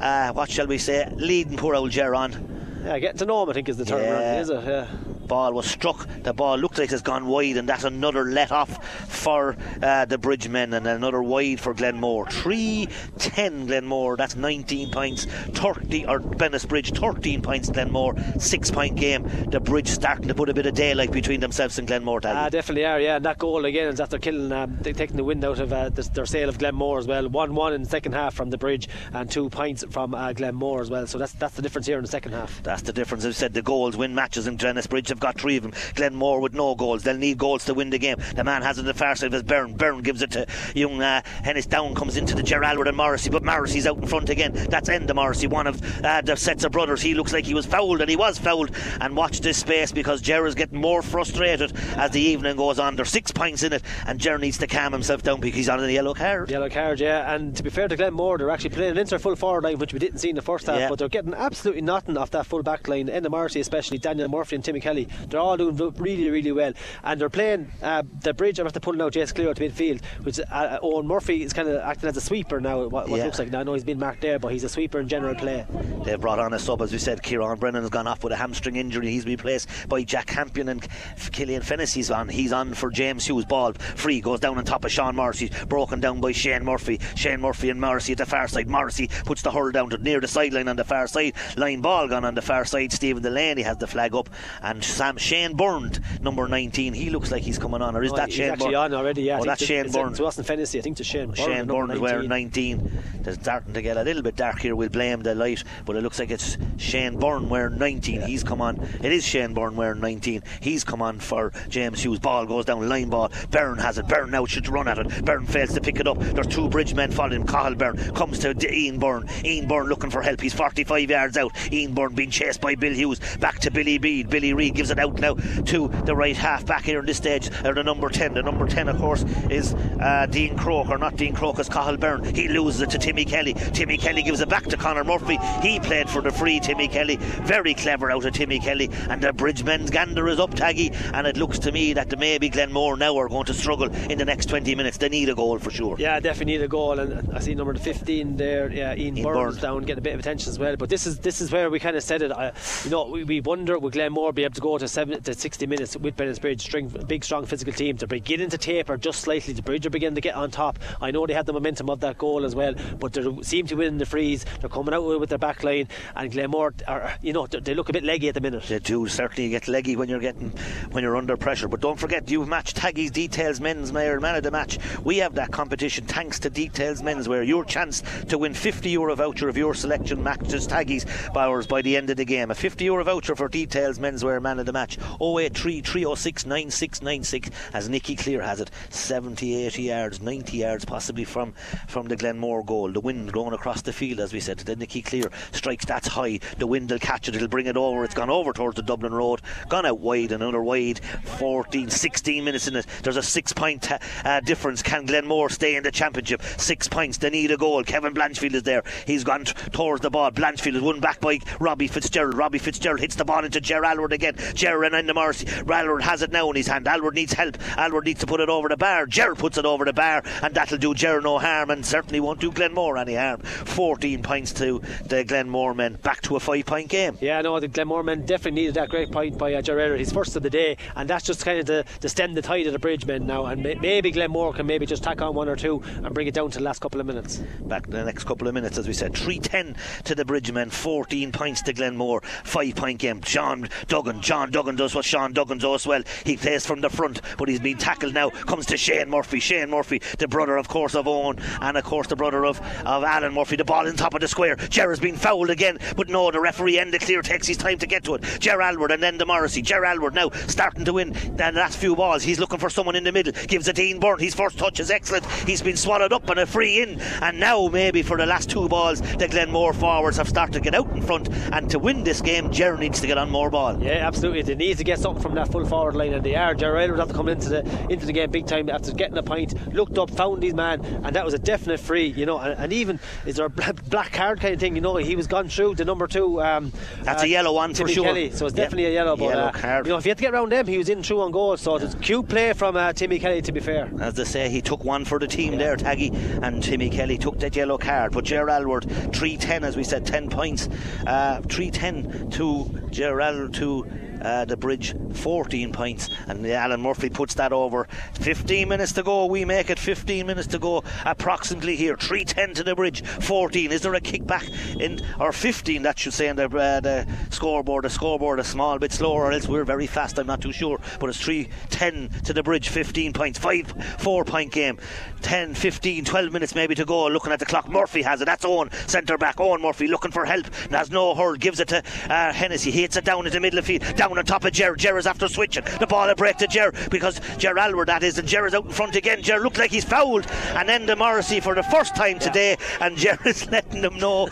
Uh, what shall we say? Leading poor old Ger on. Yeah, getting to know him, I think, is the turnaround, Yeah. is it? Yeah. Ball was struck. The ball looked like it's gone wide, and that's another let off for uh, the Bridgemen, and another wide for Glenmore. 3 10 Glenmore, that's 19 points. 30 or Bennettsbridge, 13 points Glenmore, 6 point game. The Bridge starting to put a bit of daylight between themselves and Glenmore. Ah, definitely are, yeah. And that goal again is after killing, um, taking the wind out of uh, this, their sale of Glenmore as well. 1 1 in the second half from the bridge, and two points from uh, Glenmore as well. So that's that's the difference here in the second half. That's the difference. I've said the goals win matches in Bridge have got three of them. Glenmore with no goals. They'll need goals to win the game. The man has it on the far side of his Byrne. Byrne gives it to young uh, Hennis Down, comes into the Geraldwood and Morrissey, but Morrissey's out in front again. That's Enda Morrissey, one of uh, the sets of brothers. He looks like he was fouled, and he was fouled. And watch this space because Ger is getting more frustrated as the evening goes on. There's six points in it, and Ger needs to calm himself down because he's on a yellow card. Yellow card, yeah. And to be fair to Glenmore, they're actually playing into their full forward line, which we didn't see in the first half, Yeah. but they're getting absolutely nothing off that full back line. Enda Morrissey, especially Daniel Murphy and Timmy Kelly, they're all doing really, really well. And they're playing uh, the bridge I'm after pulling out Jace Cleere to midfield, which uh, Owen Murphy is kind of acting as a sweeper now, what, what Yeah. looks like. Now, I know he's been marked there, but he's a sweeper in general play. They've brought on a sub, as we said. Kieran Brennan has gone off with a hamstring injury. He's replaced by Jack Campion and Killian Fennessy's on. He's on for James Hughes. Ball free goes down on top of Sean Morrissey, broken down by Shane Murphy. Shane Murphy and Morrissey at the far side. Morrissey puts the hurl down to near the sideline on the far side. Line ball gone on the far side. Stephen Delaney has the flag up, and Sam Shane Burned, number 19. He looks like he's coming on, or is Oh, that he's Shane actually Byrne? on already, yeah. Oh, that's Shane it's- Byrne. It wasn't Fennessy, I think it's Shane Byrne. Shane Byrne is wearing 19. 19. They're starting to get a little bit dark here. We'll blame the light, but it looks like it's Shane Byrne wearing 19. He's come on. It is Shane Byrne wearing 19. He's come on for James Hughes. Ball goes down, line ball. Byrne has it. Byrne now should run at it. Byrne fails to pick it up. There's two bridge men following him. Cathal Byrne comes to Ian Byrne. Ian Byrne looking for help. He's 45 yards out. Ian Byrne being chased by Bill Hughes. Back to Billy Reid. Billy Reid gives it out now to the right half back here in this stage. Or the number 10. The number 10, of course, is uh, Dean Croke. Not Dean Croke, it's Cathal Byrne. He loses it to Timmy Kelly. Timmy Kelly gives it back to Connor Murphy. He played for the free Timmy Kelly. Very clever out of Timmy Kelly. And the Bridgemen's gander is up, Taggy. And it looks to me that the maybe Glenmore now are going to struggle in the next 20 minutes. They need a goal for sure. Yeah, definitely need a goal, and I see number 15 there. Yeah, Ian, Ian Burns down, getting a bit of attention as well. But this is this is where we kind of said it. I, you know, we, we wonder will Glenmore be able to go to seven to 60 minutes with Bennettsbridge, string, big, strong physical team. They're beginning to taper just slightly. The Bridge are beginning to get on top. I know they had the momentum of that goal as well, but they seem to win the freeze. They're coming out with their back line, and Glenmore are, you know, they- look a bit leggy at the minute. They do certainly get leggy when you're getting when you're under pressure. But don't forget, you've matched Taggy's Details Men's Mayor Man of the Match. We have that competition thanks to Details Men's Menswear. Your chance to win 50 euro voucher of your selection matches Taggy's Bowers by the end of the game. A 50 euro voucher for Details Menswear Man of the match. 083 306 9696 as Nicky Cleere has it. 70, 80 yards, 90 yards possibly from, from the Glenmore goal. The wind going across the field, as we said. Then Nicky Cleere strikes that's high. The wind will catch it, it'll bring it over. It's gone over towards the Dublin Road, gone out wide and another wide. 14, 16 minutes in it. There's a six point uh, difference. Can Glenmore stay in the championship? Six points. They need a goal. Kevin Blanchfield is there. He's gone t- towards the ball. Blanchfield is won back by Robbie Fitzgerald. Robbie Fitzgerald hits the ball into Ger Aylward again. Ger and the Morrissey. Aylward has it now in his hand. Aylward needs help. Aylward needs to put it over the bar. Ger puts it over the bar, and that'll do Ger no harm, and certainly won't do Glenmore any harm. 14 points to the Glenmore men. Back to a five point game. Yeah, no, the Glenmore men definitely needed that great point by uh, Ger His first of the day, and that's just kind of to, the stem the tide of the bridge men now. And may, maybe Glenmore can maybe just tack on one or two and bring it down to the last couple of minutes. Back the next couple of minutes, as we said. 3 10 to the bridge men, 14 points to Glenmore, 5 point game. John Duggan, John Duggan does what Sean Duggan does well. He plays from the front, but he's been tackled now. Comes to Shane Murphy. Shane Murphy, the brother, of course, of Owen, and of course, the brother of, of Alan Murphy. The ball in top of the square. Gerard's been fouled again, but no, the referee ended clear, takes his time to get to it. Ger Aylward and then the Morrissey. Ger Aylward now starting to win the last few balls. He's looking for someone in the middle. Gives it Dean Byrne. His first touch is excellent. He's been swallowed up and a free in. And now, maybe for the last two balls, the Glenmore forwards have started to get out in front. And to win this game, Ger needs to get on more ball. Yeah, absolutely. They need to get something from that full forward line, and they are. Ger Aylward have to come into the into the game big time after getting a point. Looked up, found his man, and that was a definite free. You know, and, and even is there a black card kind of thing? You know, he was gone through the number two. Um, That's uh, a yellow one Timmy for sure. Kelly, so it's definitely a yellow. But yellow uh, card. you know, if you had to get around them, he was in through on goal. So it's cute play from uh, Timmy Kelly. To be fair, as they say, he took one for the team yeah. there, Taggy, and Timmy Kelly took that yellow card. But Ger Aylward, 310, as we said, 10 points. Uh, 310 to Gerald to uh, the bridge 14 points. And Alan Murphy puts that over. 15 minutes to go. We make it 15 minutes to go approximately here. 310 to the bridge 14 is there a kickback in or 15 that should say in the, uh, the scoreboard? The scoreboard a small bit slower or else we're very fast I'm not too sure. But it's 310 to the bridge 15 points. 5 4 point game. 10 15 12 minutes maybe to go. Looking at the clock Murphy has it. That's Owen centre back. Owen Murphy looking for help. Has no hurl. Gives it to uh, Hennessy. He hits it down in the middle of field down on top of Ger. Ger is after switching. The ball a break to Ger because Ger Aylward that is, and Ger is out in front again. Ger looked like he's fouled, and then the Morrissey for the first time today, and Ger [laughs] is letting them know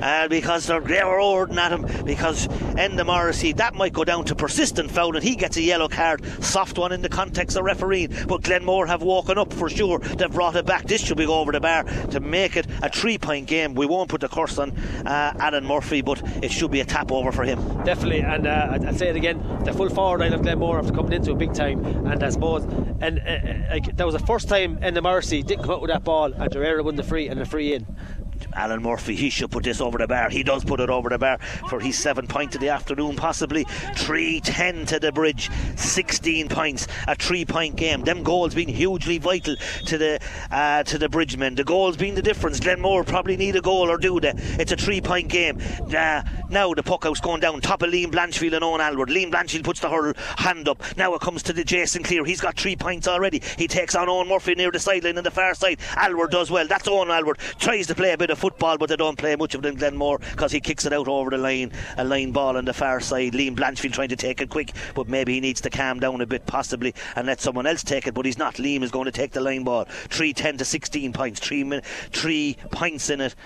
uh, because they're, they were ordering at him because Enda Morrissey that might go down to persistent foul, and he gets a yellow card, soft one in the context of refereeing. But Glenmore have woken up for sure. They've brought it back. This should be over the bar to make it a three-point game. We won't put the curse on uh, Alan Murphy, but it should be a tap over for him. Definitely, and uh, I'd say it again, the full forward line of Glenmore after coming into a big time, and I suppose, and uh, uh like, that was the first time in the Mercy didn't come out with that ball, and Gerrera won the free and the free in. Alan Murphy, he should put this over the bar. He does put it over the bar for his seven point of the afternoon, possibly 3 10 to the bridge, 16 points, a three point game. Them goals being hugely vital to the uh, to the bridgemen. The goals being the difference. Glenmore probably need a goal or do they? It's a three point game. Uh, now the puck out's going down top of Liam Blanchfield and Owen Aylward. Liam Blanchfield puts the hurl hand up. Now it comes to the Jason Cleere. He's got three points already. He takes on Owen Murphy near the sideline on the far side. Aylward does well. That's Owen Aylward. Tries to play a bit of football, but they don't play much of it in Glenmore because he kicks it out over the line. A line ball on the far side. Liam Blanchfield trying to take it quick, but maybe he needs to calm down a bit, possibly, and let someone else take it. But he's not. Liam is going to take the line ball. 3 10 to 16 points. Three, min- three points in it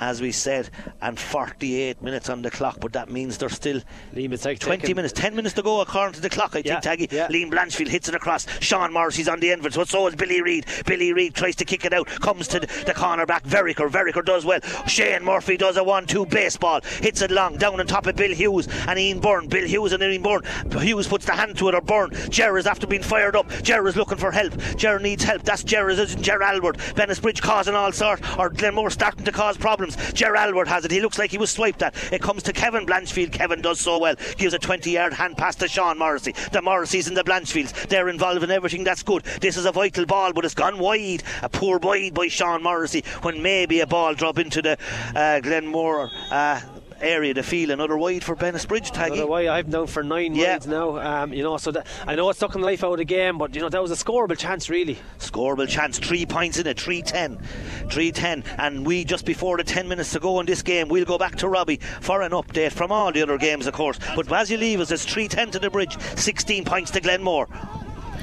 as we said, and 48 minutes on the clock. But that means there's still 20 minutes, 10 minutes to go according to the clock. I yeah, think Taggy. Yeah. Liam Blanchfield hits it across. Sean Morrissey's on the end of it. So, so is Billy Reid. Billy Reid tries to kick it out, comes to the corner back. Veriker. Veriker does well. Shane Murphy does a 1 2 baseball, hits it long down on top of Bill Hughes and Ian Byrne. Bill Hughes and Ian Byrne. Hughes puts the hand to it or Byrne. Ger is after being fired up. Ger is looking for help. Ger needs help. That's Ger is Ger Aylward. Bennettsbridge causing all sorts, or Glenmore starting to cause problems. Ger Aylward has it. He looks like he was swiped at. It comes to Kevin Blanchfield. Kevin does so well. Gives a 20 yard hand pass to Sean Morrissey. The Morrisseys and the Blanchfields. They're involved in everything that's good. This is a vital ball, but it's gone wide. A poor wide by Sean Morrissey when maybe a ball drop into the uh, Glenmore. Uh, area to feel another wide for Bennettsbridge, Taggy. Another wide. I've down for nine yeah. wides now. Um, you know, so that, I know it's sucking the life out of the game, but you know that was a scoreable chance, really. Scoreable chance, three points in it, 3-10. 3-10. And we, just before the 10 minutes to go in this game, we'll go back to Robbie for an update from all the other games, of course. But as you leave us, it's 3-10 to the bridge, 16 points to Glenmore.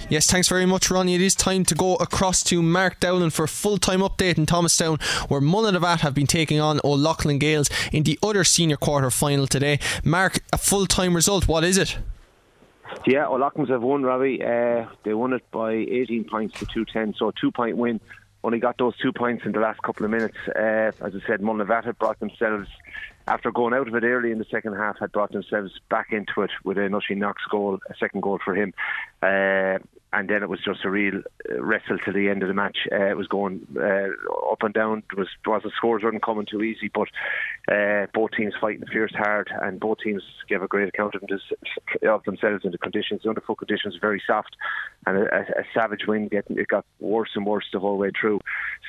Yes, thanks very much, Ronnie. It is time to go across to Mark Dowling for a full time update in Thomastown, where Mullinavat have been taking on O'Loughlin Gaels in the other senior quarter final today. Mark, a full time result, what is it? Yeah, O'Loughlin's have won, Robbie. Uh, they won it by 18 points to 210, so a two point win. Only got those two points in the last couple of minutes. Uh, as I said, Mullinavat had brought themselves after going out of it early in the second half, had brought themselves back into it with a Oisin Knox goal, a second goal for him. Uh, and then it was just a real uh, wrestle to the end of the match. Uh, it was going uh, up and down. There was was the scores weren't coming too easy, but uh, both teams fighting fierce hard, and both teams gave a great account of, of themselves in the conditions. The underfoot conditions very soft, and a, a, savage wind. Getting it got worse and worse the whole way through.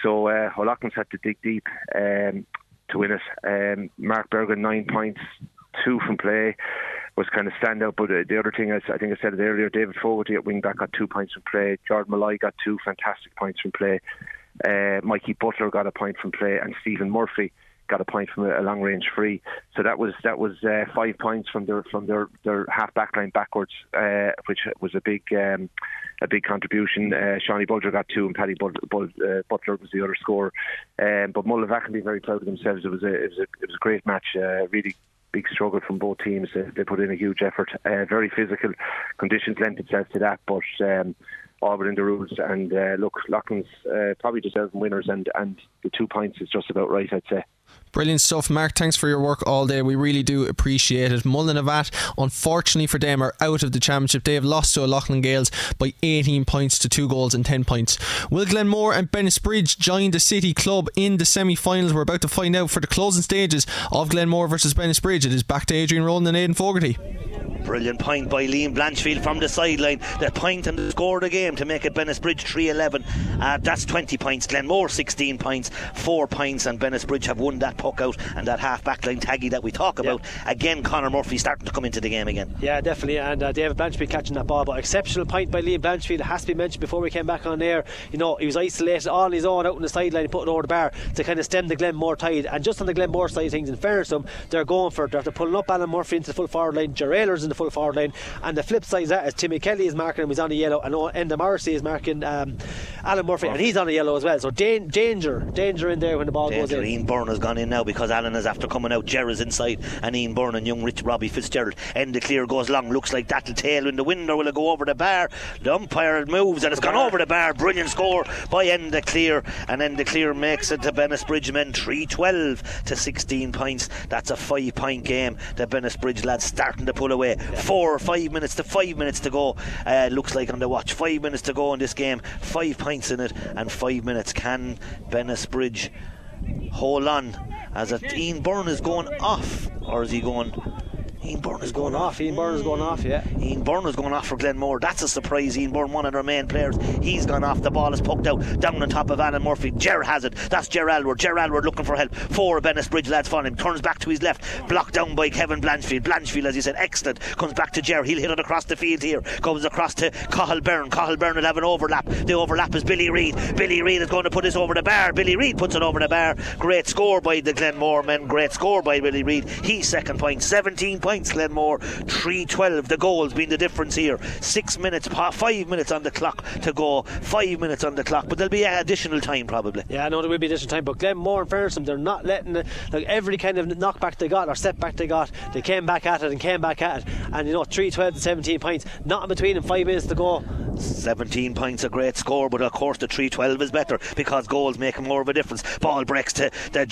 So uh, O'Loughlin's had to dig deep um, to win it. Um, Mark Bergin nine points, two from play was kind of stand out. But uh, the other thing, is, I think I said it earlier, David Fogarty at wing back got two points from play. Jordan Malloy got two fantastic points from play. Uh, Mikey Butler got a point from play, and Stephen Murphy got a point from a, long range free. So that was that was uh, five points from their from their their half back line backwards, uh, which was a big um, a big contribution. Uh, Shawnee Bulger got two, and Paddy Butler, uh, Butler was the other scorer. Um, but Mullinavat can be very proud of themselves. It was a it was a, it was a great match. Uh, really big struggle from both teams. Uh, they put in a huge effort. Uh, very physical conditions lent itself to that, but um, all within the rules. And uh, look, Loughlin's uh, probably deserving winners, and, and the two points is just about right, I'd say. Brilliant stuff, Mark. Thanks for your work all day. We really do appreciate it. Mullinavat, unfortunately for them, are out of the championship. They have lost to Loughlin Gaels by 18 points to 2 goals and 10 points. Will Glenmore and Bennettsbridge join the City Club in the semi finals? We're about to find out for the closing stages of Glenmore versus Bennettsbridge. It is back to Adrian Rowland and Aidan Fogarty. Brilliant point by Liam Blanchfield from the sideline. The point and the score of the game to make it Bennettsbridge 3 11. Uh, that's 20 points. Glenmore 16 points, 4 points, and Bennettsbridge have won that puck out and that half back line taggy that we talk about. Yeah. Again, Connor Murphy starting to come into the game again. Yeah, definitely. And uh, David Blanchfield catching that ball. But exceptional point by Liam Blanchfield has to be mentioned before we came back on air. You know, he was isolated on his own out on the sideline, putting over the bar to kind of stem the Glenmore tide. And just on the Glenmore side of things, in fairness to them, they're going for it. They're pulling up Alan Murphy into the full forward line. Geralders in the full forward line. And the flip side is that is Timmy Kelly is marking him, he's on the yellow, and Enda Morrissey is marking um, Alan Murphy, and he's on the yellow as well. So danger, danger in there when the ball danger. goes in. Ian Byrne has gone in now because Alan is after coming out. Jerry's inside, and Ian Byrne and young Rich Robbie Fitzgerald. Enda Cleere goes long, looks like that'll tail in the wind, or will it go over the bar? The umpire moves, and it's gone over the bar. Brilliant score by End Enda Cleere, and Enda Cleere makes it to Bennettsbridge men 3 12 to 16 points. That's a five point game. The Bennettsbridge lads starting to pull away. Four or five minutes to five minutes to go. Uh, looks like on the watch. Five minutes to go in this game. Five points in it, and five minutes. Can Bennettsbridge hold on as a Ian Byrne is going off, or is he going? Ian Byrne is going, off. Ian Byrne is going off, yeah. Ian Byrne is going off for Glenmore. That's a surprise. Ian Byrne, one of their main players. He's gone off. The ball is poked out down on top of Alan Murphy. Ger has it. That's Ger Aylward. Ger Aylward looking for help. Four Bennettsbridge lads following him. Turns back to his left. Blocked down by Kevin Blanchfield. Blanchfield, as you said, excellent. Comes back to Ger. He'll hit it across the field here. Goes across to Cathal Byrne. Cathal Byrne will have an overlap. The overlap is Billy Reid. Billy Reid is going to put this over the bar. Billy Reid puts it over the bar. Great score by the Glenmore men. Great score by Billy Reid. He's second point. 17 points, Glenmore. 312. The goals being the difference here. Six minutes, five minutes on the clock to go. Five minutes on the clock, but there'll be additional time probably. Yeah, I know there will be additional time, but Glenmore and Fairson, they're not letting the, like every kind of knockback they got or setback they got, they came back at it and came back at it. And you know, 3 12 to 17 points, not in between and five minutes to go. 17 points, a great score, but of course the 312 is better because goals make more of a difference. Ball breaks to the,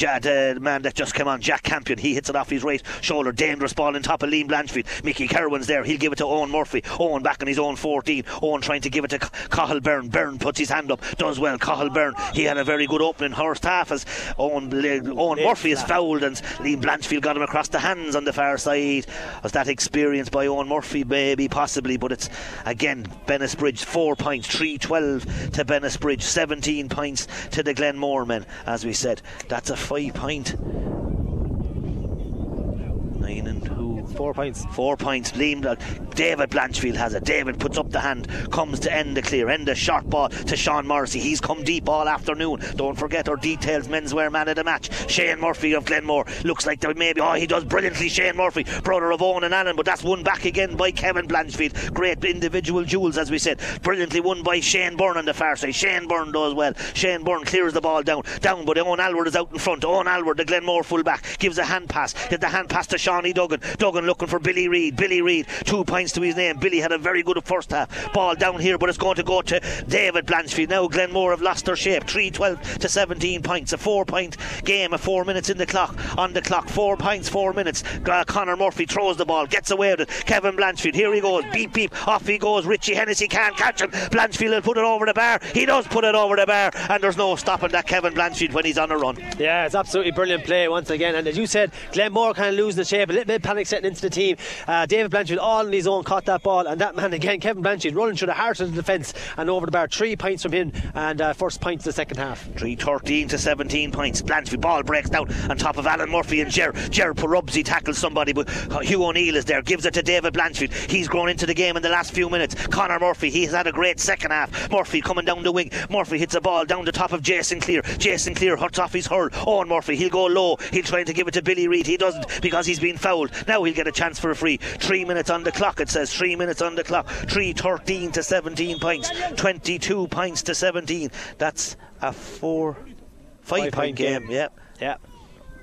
the man that just came on, Jack Campion. He hits it off his right shoulder. Dangerous ball on top of Liam Blanchfield. Mickey Kerwin's there. He'll give it to Owen Murphy. Owen back on his own 14. Owen trying to give it to Cathal Byrne. Byrne puts his hand up, does well. Cathal Byrne, he had a very good opening first half as Owen, Owen Murphy is fouled and Liam Blanchfield got him across the hands on the far side. Was that experience by Owen Murphy? Maybe, possibly, but it's again Bennettsbridge four points, 3 12 to Bennettsbridge, 17 points to the Glenmore men. As we said, that's a five point Four points. Four points. Liam, David Blanchfield has it. David puts up the hand, comes to end the clear, end the short ball to Sean Morrissey. He's come deep all afternoon. Don't forget our details, menswear man of the match. Shane Murphy of Glenmore looks like there maybe, oh, he does brilliantly. Shane Murphy, brother of Owen and Allen, but that's won back again by Kevin Blanchfield. Great individual jewels, as we said. Brilliantly won by Shane Byrne on the far side. Shane Byrne does well. Shane Byrne clears the ball down, down, but Owen Aylward is out in front. Owen Aylward, the Glenmore fullback, gives a hand pass. Did the hand pass to Shawnee Duggan. Duggan looking for Billy Reid. Billy Reid, two points to his name. Billy had a very good first half. Ball down here, but it's going to go to David Blanchfield. Now Glenmore have lost their shape. 3 12 to 17 points. A four point game, a four minutes in the clock. On the clock, four points, four minutes. Uh, Connor Murphy throws the ball, gets away with it. Kevin Blanchfield, here he goes. Beep, beep. Off he goes. Richie Hennessy can't catch him. Blanchfield will put it over the bar. He does put it over the bar, and there's no stopping that Kevin Blanchfield when he's on a run. Yeah, it's absolutely brilliant play once again. And as you said, Glenmore kind of losing the shape, a little bit of panic setting into the team. Uh, David Blanchfield all on his own caught that ball, and that man again, Kevin Blanchfield, running through the heart of the defence and over the bar. Three points from him, and uh, first points in the second half. 3 13 to 17 points. Blanchfield ball breaks down on top of Alan Murphy and Ger. Ger Porubsy tackles somebody, but Hugh O'Neill is there, gives it to David Blanchfield. He's grown into the game in the last few minutes. Connor Murphy, he has had a great second half. Murphy coming down the wing. Murphy hits a ball down the top of Jason Cleere. Jason Cleere hurts off his hurl. Owen Murphy, he'll go low. He'll try to give it to Billy Reid. He doesn't because he's been fouled. Now he'll get a chance for a free. Three minutes on the clock, it says. Three minutes on the clock. 3 13 to 17 points. 22 points to 17. That's a four, five, Five point, point game. game. Yep. Yeah.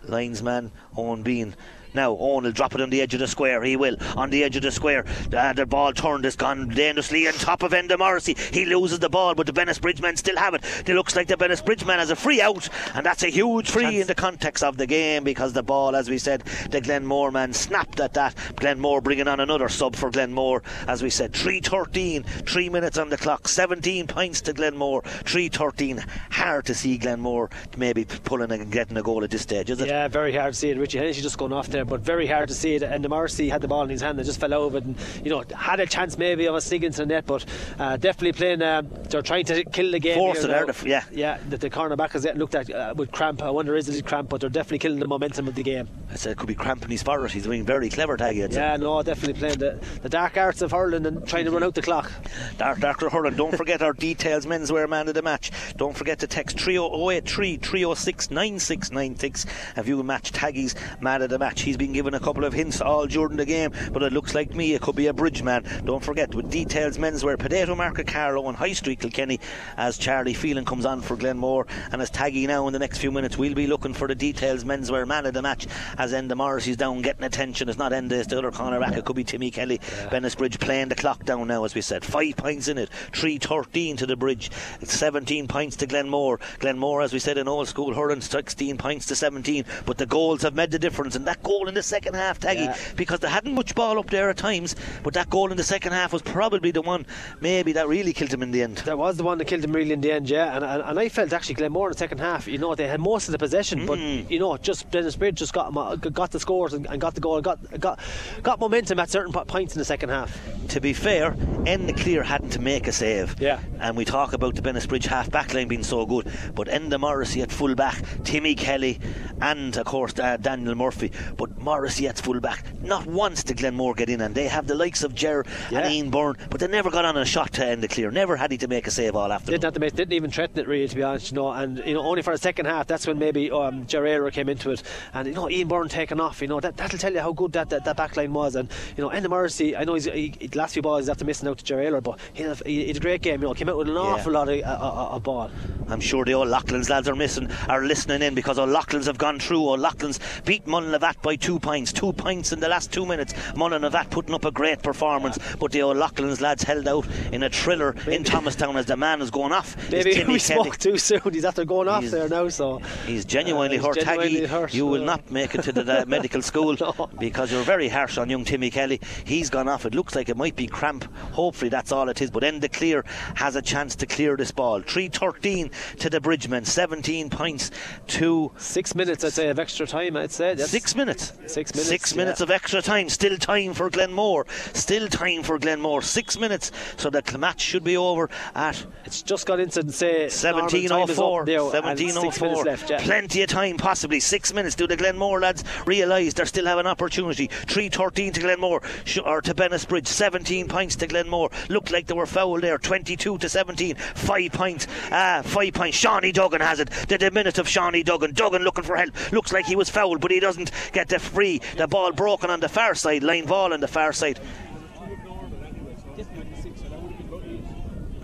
Linesman Owen Bean. Now Owen will drop it on the edge of the square. He will on the edge of the square. Uh, the ball turned has gone dangerously on top of Enda Morrissey. He loses the ball, but the Bennettsbridge men still have it. It looks like the Bennettsbridge man has a free out, and that's a huge free Chance. in the context of the game because the ball, as we said, the Glenmore man snapped at that. Glenmore bringing on another sub for Glenmore, as we said, 3:13, three minutes on the clock, 17 points to Glenmore, 3:13. Hard to see Glenmore maybe pulling and getting a goal at this stage, is it? Yeah, very hard to see it. Richie Hennessy just going off there, but very hard to see it. Enda Morrissey had the ball in his hand and just fell over it, and you know had a chance maybe of a sneak into the net, but uh, definitely playing. Um, they're trying to kill the game. Force it out of- yeah. yeah. That the cornerback is getting looked at uh, with cramp. I wonder is it cramp, but they're definitely killing the momentum of the game. I said it could be cramping his forward. He's doing very clever, say. Yeah, no, definitely playing the, the dark arts of hurling and trying to run out the clock. Dark Doctor Hurling. Don't forget our details, menswear man of the match. Don't forget to text 30883 306 9696 if you match Taggy's man of the match. He's been given a couple of hints all during the game, but it looks like me, it could be a bridge man. Don't forget with details, menswear, Potato Market Carlow and High Street Kilkenny as Charlie Phelan comes on for Glenmore and as Taggy now in the next few minutes. We'll be looking for the details, menswear man of the match as Enda Morris is down getting attention. It's not Enda, it's the other corner back. It could be Timmy Kelly. Bennettsbridge playing the clock down now, as we said. Five points in it, 3 13 to the bridge, it's 17 points to Glenmore. Glenmore, as we said in old school hurling, 16 points to 17. But the goals have made the difference, and that goal in the second half, Taggy, Yeah. because they hadn't much ball up there at times, but that goal in the second half was probably the one maybe that really killed him in the end. That was the one that killed him really in the end, yeah. And, and, and I felt actually Glenmore in the second half, you know, they had most of the possession, but you know, just Dennis Bridge just got got the scores and, and got the goal, got got got momentum at certain points in the second half. to be fair, Enda Cleere hadn't to make a save. Yeah. And we talk about the Bennettsbridge half back line being so good, but Enda Morrissey at full back, Timmy Kelly, and of course uh, Daniel Murphy. But Morrissey at full back. Not once did Glenmore get in, and they have the likes of Ger Yeah. and Ian Byrne, but they never got on a shot to end the Clear. Never had he to make a save all after. Didn't have to make, didn't even threaten it really, to be honest. You know, and you know, only for the second half. That's when maybe um, Gerrera came into it, and you know, Ian Byrne taking off. You know, that that'll tell you how good that that, that back line was. And you know, Enda Morrissey, I know he's he, he- the last few balls after missing out to Gerrera, but he had, a, he had a great game. You know, came out with an awful lot of, a, uh, of ball. I'm sure the old Loughlin's lads are missing, are listening in because O'Loughlin's have gone through. O'Loughlin's beat Mullinavat by two points, two points in the last two minutes. Mullinavat putting up a great performance, but the O'Loughlin's lads held out in a thriller in Thomastown as the man is going off. Maybe we Kelly. spoke too soon. He's after going off He's- there now, so He's genuinely Uh, he's hurt. genuinely Taggy, hurt, you will uh, not make it to the uh, [laughs] medical school No. because you're very harsh on young Timmy Kelly. He's gone off. It looks like it might be cramp. Hopefully that's all it is. But Enda Cleere has a chance to clear this ball. 3 13 to the Bridgemen. 17 points to six minutes. I'd say of extra time. I'd say That's six minutes. Six minutes. Six yeah. of extra time. Still time for Glenmore. Still time for Glenmore. Six minutes. So the match should be over at. It's just got into say 1704. 1704. Left, yeah. Plenty of time, possibly six minutes. Do the Glenmore lads realise they still have an opportunity? 313 to Glenmore or to Bennettsbridge. 17 points to Glenmore. Looked like they were foul there. 22 to 17. Five points. Ah, five points. Shawnee Duggan has it. The, of Shawnee Duggan. Duggan looking for help. Looks like he was fouled, but he doesn't get the free. The ball broken on the far side. Line ball on the far side.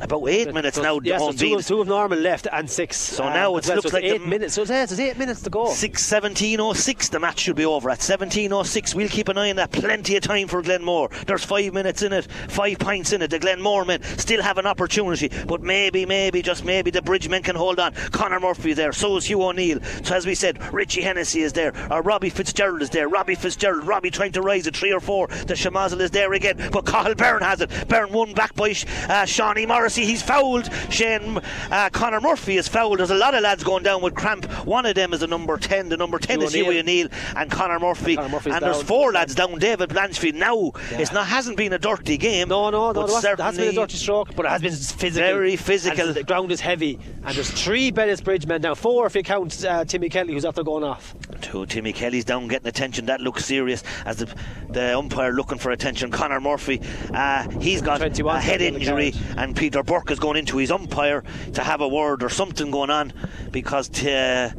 About eight minutes so, now. Yeah, so two, of, two of normal left and six. So uh, now it well, looks so like eight minutes. So there's eight minutes to go. Six seventeen oh six. The match should be over at seventeen oh six. We'll keep an eye on that. Plenty of time for Glenmore. There's five minutes in it, five pints in it. The Glenmore men still have an opportunity, but maybe, maybe, just maybe the Bridgemen can hold on. Connor Murphy there. So is Hugh O'Neill. So as we said, Richie Hennessy is there. Or Robbie Fitzgerald is there. Robbie Fitzgerald. Robbie trying to rise at three or four. The Shamazel is there again, but Cathal Byrne has it. Byrne won back by uh, Shawnee Morrissey. He's fouled. Shane uh, Connor Murphy is fouled. There's a lot of lads going down with cramp. One of them is the number 10. The number 10 Hugh is Hughie O'Neill and Connor Murphy. Connor and there's four lads down. David Blanchfield now. Yeah. It's not hasn't been a dirty game. No, no, no. but There, was, there hasn't been a dirty stroke, but it has been physical. Very physical. And the ground is heavy, and there's three Bennettsbridge men down. Four if you count uh, Timmy Kelly, who's after going off. Two Timmy Kelly's down getting attention. That looks serious as the, the umpire looking for attention. Connor Murphy, uh, he's got a head injury, and Peter Burke is going into his umpire to have a word or something going on because uh,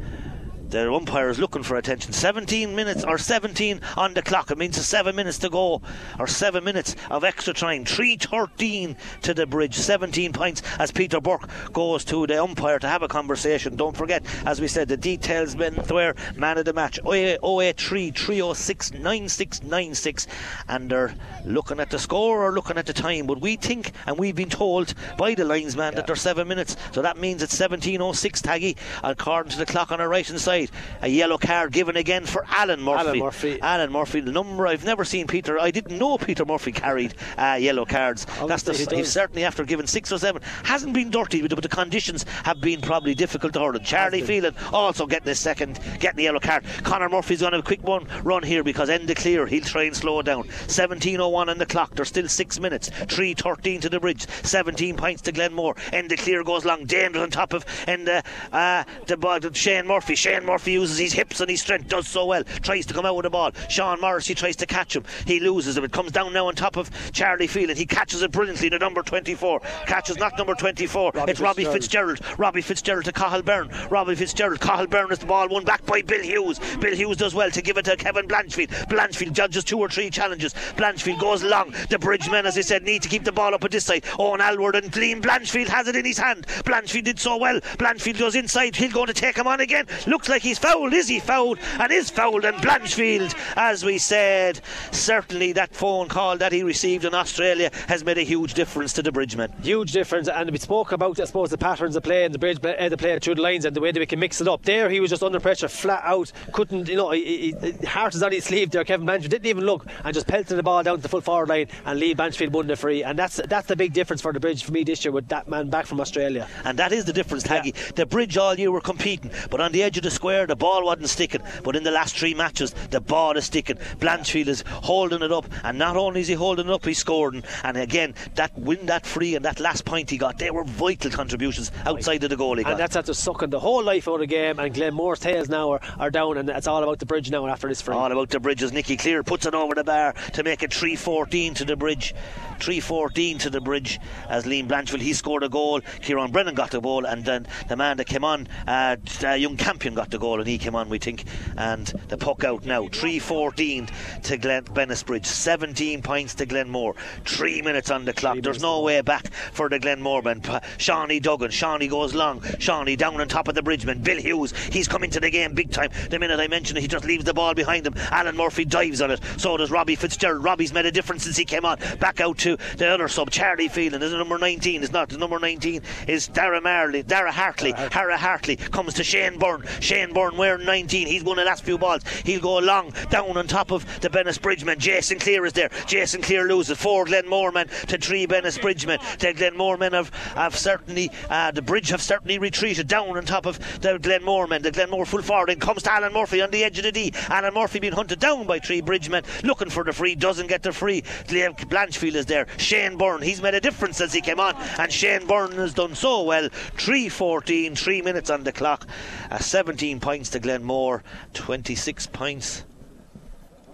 the umpire is looking for attention. 17 minutes or 17 on the clock. It means a seven minutes to go, or seven minutes of extra time. 3:13 to the bridge. 17 points as Peter Burke goes to the umpire to have a conversation. Don't forget, as we said, the details Ben Thware, man of the match. 083 306 9696, and they're looking at the score or looking at the time. But we think, and we've been told by the linesman that there's seven minutes, so that means it's 17:06 Taggy, according to the clock on our right hand side. A yellow card given again for Alan Murphy. Alan Murphy. Alan Murphy, the number I've never seen Peter. I didn't know Peter Murphy carried uh, yellow cards. That's the, Obviously he he's certainly after giving six or seven. Hasn't been dirty, but the conditions have been probably difficult to hurl. Charlie Phelan also getting his second, getting the yellow card. Connor Murphy's going to have a quick one run here because end of clear. He'll try and slow down. 17:01 on the clock. There's still six minutes. 3:13 to the bridge. 17 points to Glenmore. End of clear goes long. Dangerous on top of and uh, uh, the ball. Shane Murphy. Shane Murphy uses his hips and his strength. Does so well. Tries to come out with the ball. Sean Morrissey tries to catch him. He loses him. It comes down now on top of Charlie Phelan. He catches it brilliantly. The number 24 catches not number 24. Robbie it's Robbie Fitzgerald. Fitzgerald. Robbie Fitzgerald to Cathal Byrne. Robbie Fitzgerald. Cathal Byrne is the ball won back by Bill Hughes. Bill Hughes does well to give it to Kevin Blanchfield. Blanchfield judges two or three challenges. Blanchfield goes long. The Bridgemen, as I said, need to keep the ball up at this side. Owen Aylward and Gleam Blanchfield has it in his hand. Blanchfield did so well. Blanchfield goes inside. He'll go to take him on again. Looks like he's fouled. Is he fouled? And is fouled. And Blanchfield, as we said, certainly that phone call that he received in Australia has made a huge difference to the Bridgemen. Huge difference, and we spoke about, I suppose, the patterns of play and the bridge, uh, the play through the lines and the way that we can mix it up. There, he was just under pressure, flat out, couldn't, you know, he, he, he- heart is on his sleeve there. Kevin Blanchfield didn't even look and just pelted the ball down to the full forward line, and Lee Blanchfield won the free. And that's that's the big difference for the bridge for me this year with that man back from Australia. And that is the difference, Taggy. The bridge all year were competing, but on the edge of the square, the ball wasn't sticking. But in the last three matches, the ball is sticking. Blanchfield is holding it up, and not only is he holding it up, he's scoring. And again, that win, that free, and that last point he got, they were vital contributions outside of the goal he got. And that's after sucking the whole life out of the game. And Glenmore's tails now are, are down, and it's all about the bridge now after this free. All about the bridges. Nicky Cleere puts it over the bar to make it 3-14 to the bridge. 3-14 to the bridge as Liam Blanchfield he scored a goal. Kieran Brennan got the ball, and then the man that came on, uh, uh, young Campion got the goal, and he came on, we think. And the puck out now. 3-14 to Glen Bennettsbridge. 17 points to Glenmore. Three minutes on the clock. There's no way back for the Glenmore men. Shawnee Duggan. Shawnee goes long. Shawnee down on top of the bridgeman. Bill Hughes. He's come into the game big time. The minute I mention it, he just leaves the ball behind him. Alan Murphy dives on it. So does Robbie Fitzgerald. Robbie's made a difference since he came on. Back out to the other sub, Charlie Phelan. Is number 19? It's not. The number 19 is Dara Marley. Dara Hartley. Dara Hartley comes to Shane Byrne. Shane Shane Byrne wearing 19. He's won the last few balls. He'll go long down on top of the Bennettsbridgeman. Jason Cleere is there. Jason Cleere loses four Glenmore men to three Bennettsbridgeman. The Glenmore men have, have certainly uh, the bridge have certainly retreated down on top of the Glenmore men. The Glen Glenmore full forward and comes to Alan Murphy on the edge of the D. Alan Murphy being hunted down by three Bridgemen looking for the free doesn't get the free. Blanchfield is there. Shane Byrne he's made a difference as he came on and Shane Byrne has done so well. 3-14, 3 minutes on the clock. Uh, 17 points to Glenmore, 26 points.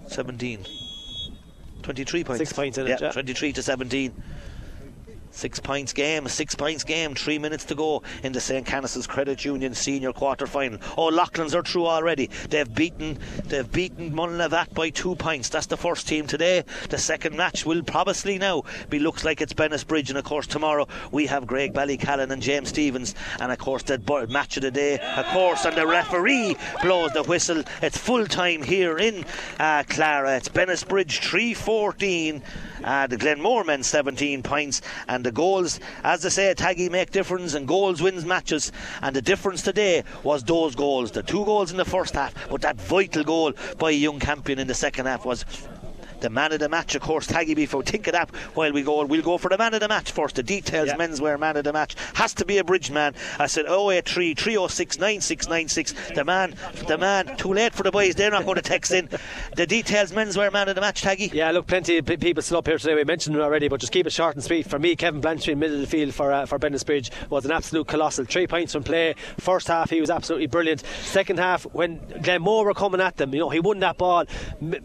17. 23 points. Six points in yeah, it, yeah. 23 to 17. Six points game, six points game, three minutes to go in the St. Canice's Credit Union senior quarter final. Oh, Loughlin's are through already. They've beaten they've beaten Mullinavat by two points. That's the first team today. The second match will probably now be looks like it's Bennettsbridge, and of course tomorrow we have Graigue-Ballycallan and James Stephens and of course the match of the day of course and the referee blows the whistle. It's full time here in uh, Clara. It's Bridge 314 uh, the Glenmore men 17 points, and the goals, as I say, Taggy make difference, and goals wins matches. And the difference today was those goals, the two goals in the first half, but that vital goal by a young Campion in the second half was the man of the match, of course, Taggy before think of that while we go. We'll go for the man of the match first. The details, yeah. menswear man of the match has to be a bridge man. I said 083 306 9696. The man, the man, too late for the boys. They're not going to text in. The details, menswear man of the match, Taggy. Yeah, look, plenty of people still up here today. We mentioned it already, but just keep it short and sweet. For me, Kevin Blanchfield, middle of the field for uh, for Bridge, was an absolute colossal. Three points from play. First half, he was absolutely brilliant. Second half, when Glenmore were coming at them, you know, he won that ball,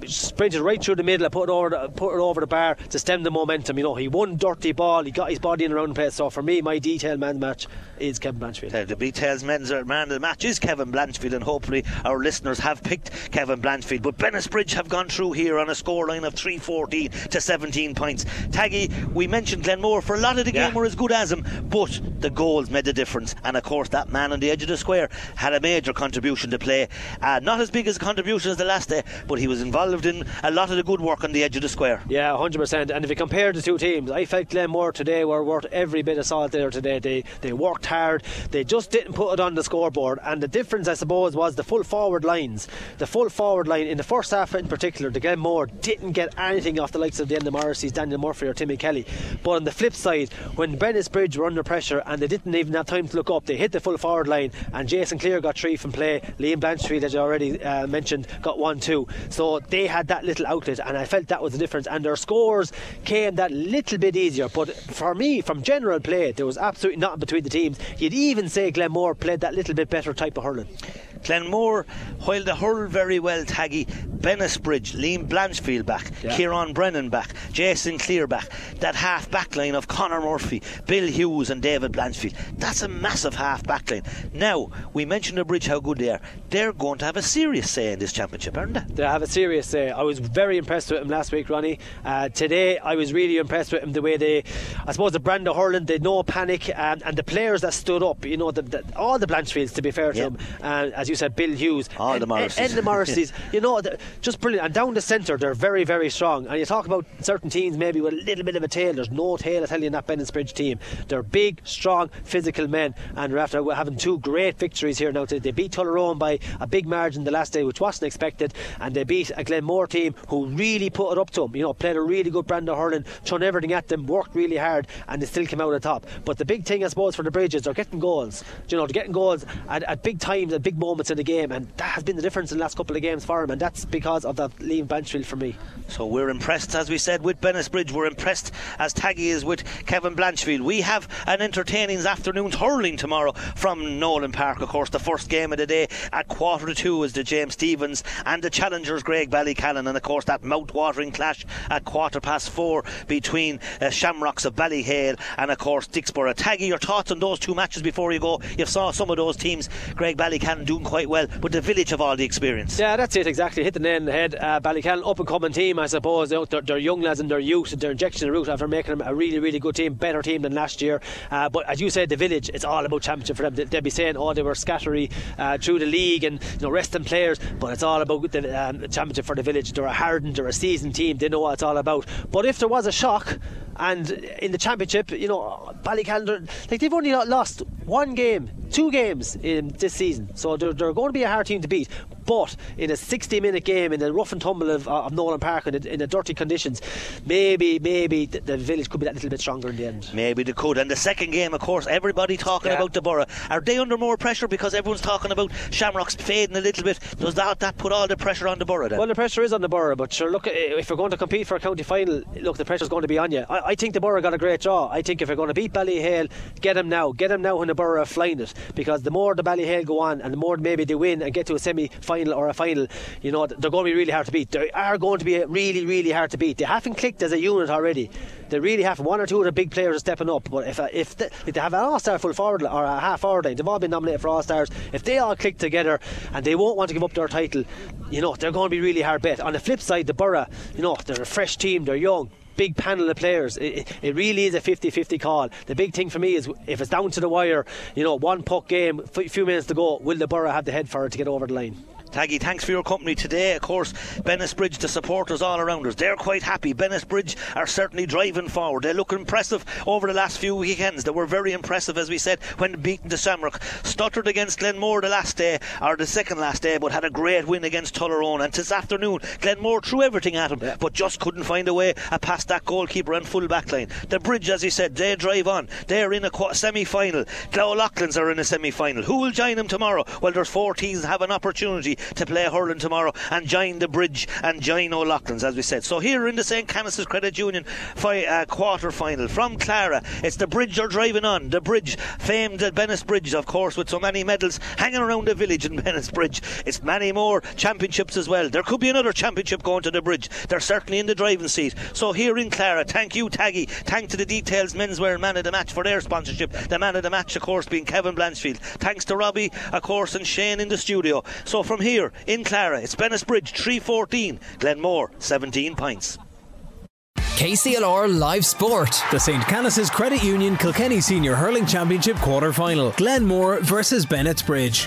sprinted right through the middle and put it over the, put it over the bar to stem the momentum. You know, he won dirty ball, he got his body in around place. So for me, my detail man match is Kevin Blanchfield. Uh, the details men's man of the match is Kevin Blanchfield, and hopefully our listeners have picked Kevin Blanchfield. But Bridge have gone through here on a scoreline of 314 to 17 points. Taggy, we mentioned Glenmore for a lot of the game were as good as him, but the goals made the difference. And of course, that man on the edge of the square had a major contribution to play. Uh, not as big as a contribution as the last day, but he was involved in a lot of the good work on the edge of the square. Yeah, 100%. And if you compare the two teams, I felt Glenmore today were worth every bit of salt there today. They they worked hard. They just didn't put it on the scoreboard. And the difference, I suppose, was the full forward lines. The full forward line in the first half, in particular, the Glenmore didn't get anything off the likes of the Enda Morrissey's, Daniel Murphy, or Timmy Kelly. But on the flip side, when Bridge were under pressure and they didn't even have time to look up, they hit the full forward line. And Jason Cleere got three from play. Liam Blanchfield, as I already uh, mentioned, got one too. So they had that little outlet, and I felt that was the difference. And their scores came that little bit easier. But for me, from general play, there was absolutely nothing between the teams. You'd even say Glenmore played that little bit better type of hurling. Glenmore, while the hurled very well, Taggy, Bennettsbridge, Liam Blanchfield back, yeah. Kieran Brennan back, Jason Cleere back, that half back line of Connor Murphy, Bill Hughes, and David Blanchfield. That's a massive half back line. Now, we mentioned the bridge how good they are. They're going to have a serious say in this championship, aren't they? They have a serious say. I was very impressed with them last week, Ronnie. Uh, today, I was really impressed with them the way they, I suppose, the brand of hurling, they no panic, and, and the players that stood up, you know, the, the, all the Blanchfields, to be fair to yeah. them, uh, as you said, Bill Hughes, all the Morrises, and, and the Morrises, [laughs] you know, just brilliant. And down the centre, they're very, very strong. And you talk about certain teams maybe with a little bit of a tail. There's no tail, I tell you, in that Bennettsbridge team. They're big, strong, physical men. And after having two great victories here now, they beat Tullaroan by a big margin the last day, which wasn't expected. And they beat a Glenmore team who really put it up to them. You know, played a really good brand of hurling, thrown everything at them, worked really hard, and they still came out on top. But the big thing, I suppose, for the Bridges, they're getting goals. You know, they're getting goals at, at big times, at big moments in the game. And that has been the difference in the last couple of games for him, And that's because of that Liam Blanchfield for me. So we're impressed, as we said, with Bennettsbridge. We're impressed as Taggy is with Kevin Blanchfield. We have an entertaining afternoon's hurling tomorrow from Nolan Park. Of course, the first game of the day at quarter to two is the James Stephens and the challengers Graigue-Ballycallan. And of course, that mouth-watering clash at quarter past four between uh, Shamrocks of Ballyhale and of course Dicksboro. Taggy, your thoughts on those two matches before you go? You saw some of those teams, Graigue-Ballycallan doing quite well, but the village have all the experience. Yeah, that's it exactly. Hit the nail in the head. Uh, Ballycallan up and coming team, I suppose. They're, they're, young lads and they're youth. And they're injection of route after making them a really, really good team, better team than last year. Uh, but as you said, the village, it's all about championship for them. They, will be saying, oh, they were scattery uh, through the league and you know resting players, but it's all about the um, championship for the village. They're a hardened, they're a seasoned team. They know what it's all about. But if there was a shock, And in the championship, you know, Ballycallan, like they've only lost one game, two games in this season, so they're, they're going to be a hard team to beat. But in a 60 minute game, in the rough and tumble of, uh, of Nolan Park, in, in the dirty conditions, maybe maybe the, the, village could be that little bit stronger in the end. Maybe they could. And the second game, of course, everybody talking yeah. about the borough. Are they under more pressure because everyone's talking about Shamrocks fading a little bit? Does that, that put all the pressure on the borough then? Well, the pressure is on the borough, but sure, look, if we're going to compete for a county final, look, the pressure's going to be on you. I, I think the borough got a great draw. I think if we're going to beat Ballyhale, get them now. Get them now when the borough are flying it. Because the more the Ballyhale go on and the more maybe they win and get to a semi final or a final, you know, they're going to be really hard to beat. They are going to be really, really hard to beat. They haven't clicked as a unit already. They really have. One or two of the big players are stepping up. But if uh, if they, if they have an all star full forward or a half forward line, they've all been nominated for all stars. If they all click together and they won't want to give up their title, you know, they're going to be really hard bet. On the flip side, the Borough, you know, they're a fresh team, they're young big panel of players. It, it really is a 50 50 call. The big thing for me is if it's down to the wire, you know, one puck game, few minutes to go, will the Borough have the head for it to get over the line? Taggy, thanks for your company today. Of course, Bennettsbridge, the supporters all around us, they're quite happy. Bennettsbridge are certainly driving forward. They look impressive over the last few weekends. They were very impressive, as we said, when beating the Shamrock. Stuttered against Glenmore the last day, or the second last day, but had a great win against Tullaroan. And this afternoon, Glenmore threw everything at him, yeah. but just couldn't find a way uh, past that goalkeeper and full back line. The Bridge, as he said, they drive on. They're in a semi final. O'Loughlin's are in a semi final. Who will join them tomorrow? Well, there's four teams that have an opportunity to play hurling tomorrow and join the bridge and join O'Loughlin's, as we said. So here in the St. Canice's Credit Union fi- uh, quarter final from Clara, it's the bridge are driving on. The bridge, famed at Bennis Bennettsbridge, of course, with so many medals hanging around the village in [laughs] Bennis Bennettsbridge. It's many more championships as well. There could be another championship going to the bridge. They're certainly in the driving seat. So here in Clara, thank you, Taggy. Thank to the Details Menswear Man of the Match for their sponsorship. The man of the match, of course, being Kevin Blanchfield. Thanks to Robbie, of course, and Shane in the studio. So from here in Clara, it's Bennettsbridge 314, Glenmore 17 points. KCLR Live Sport. The St. Canice's Credit Union Kilkenny Senior Hurling Championship quarter final. Glenmore versus Bennettsbridge.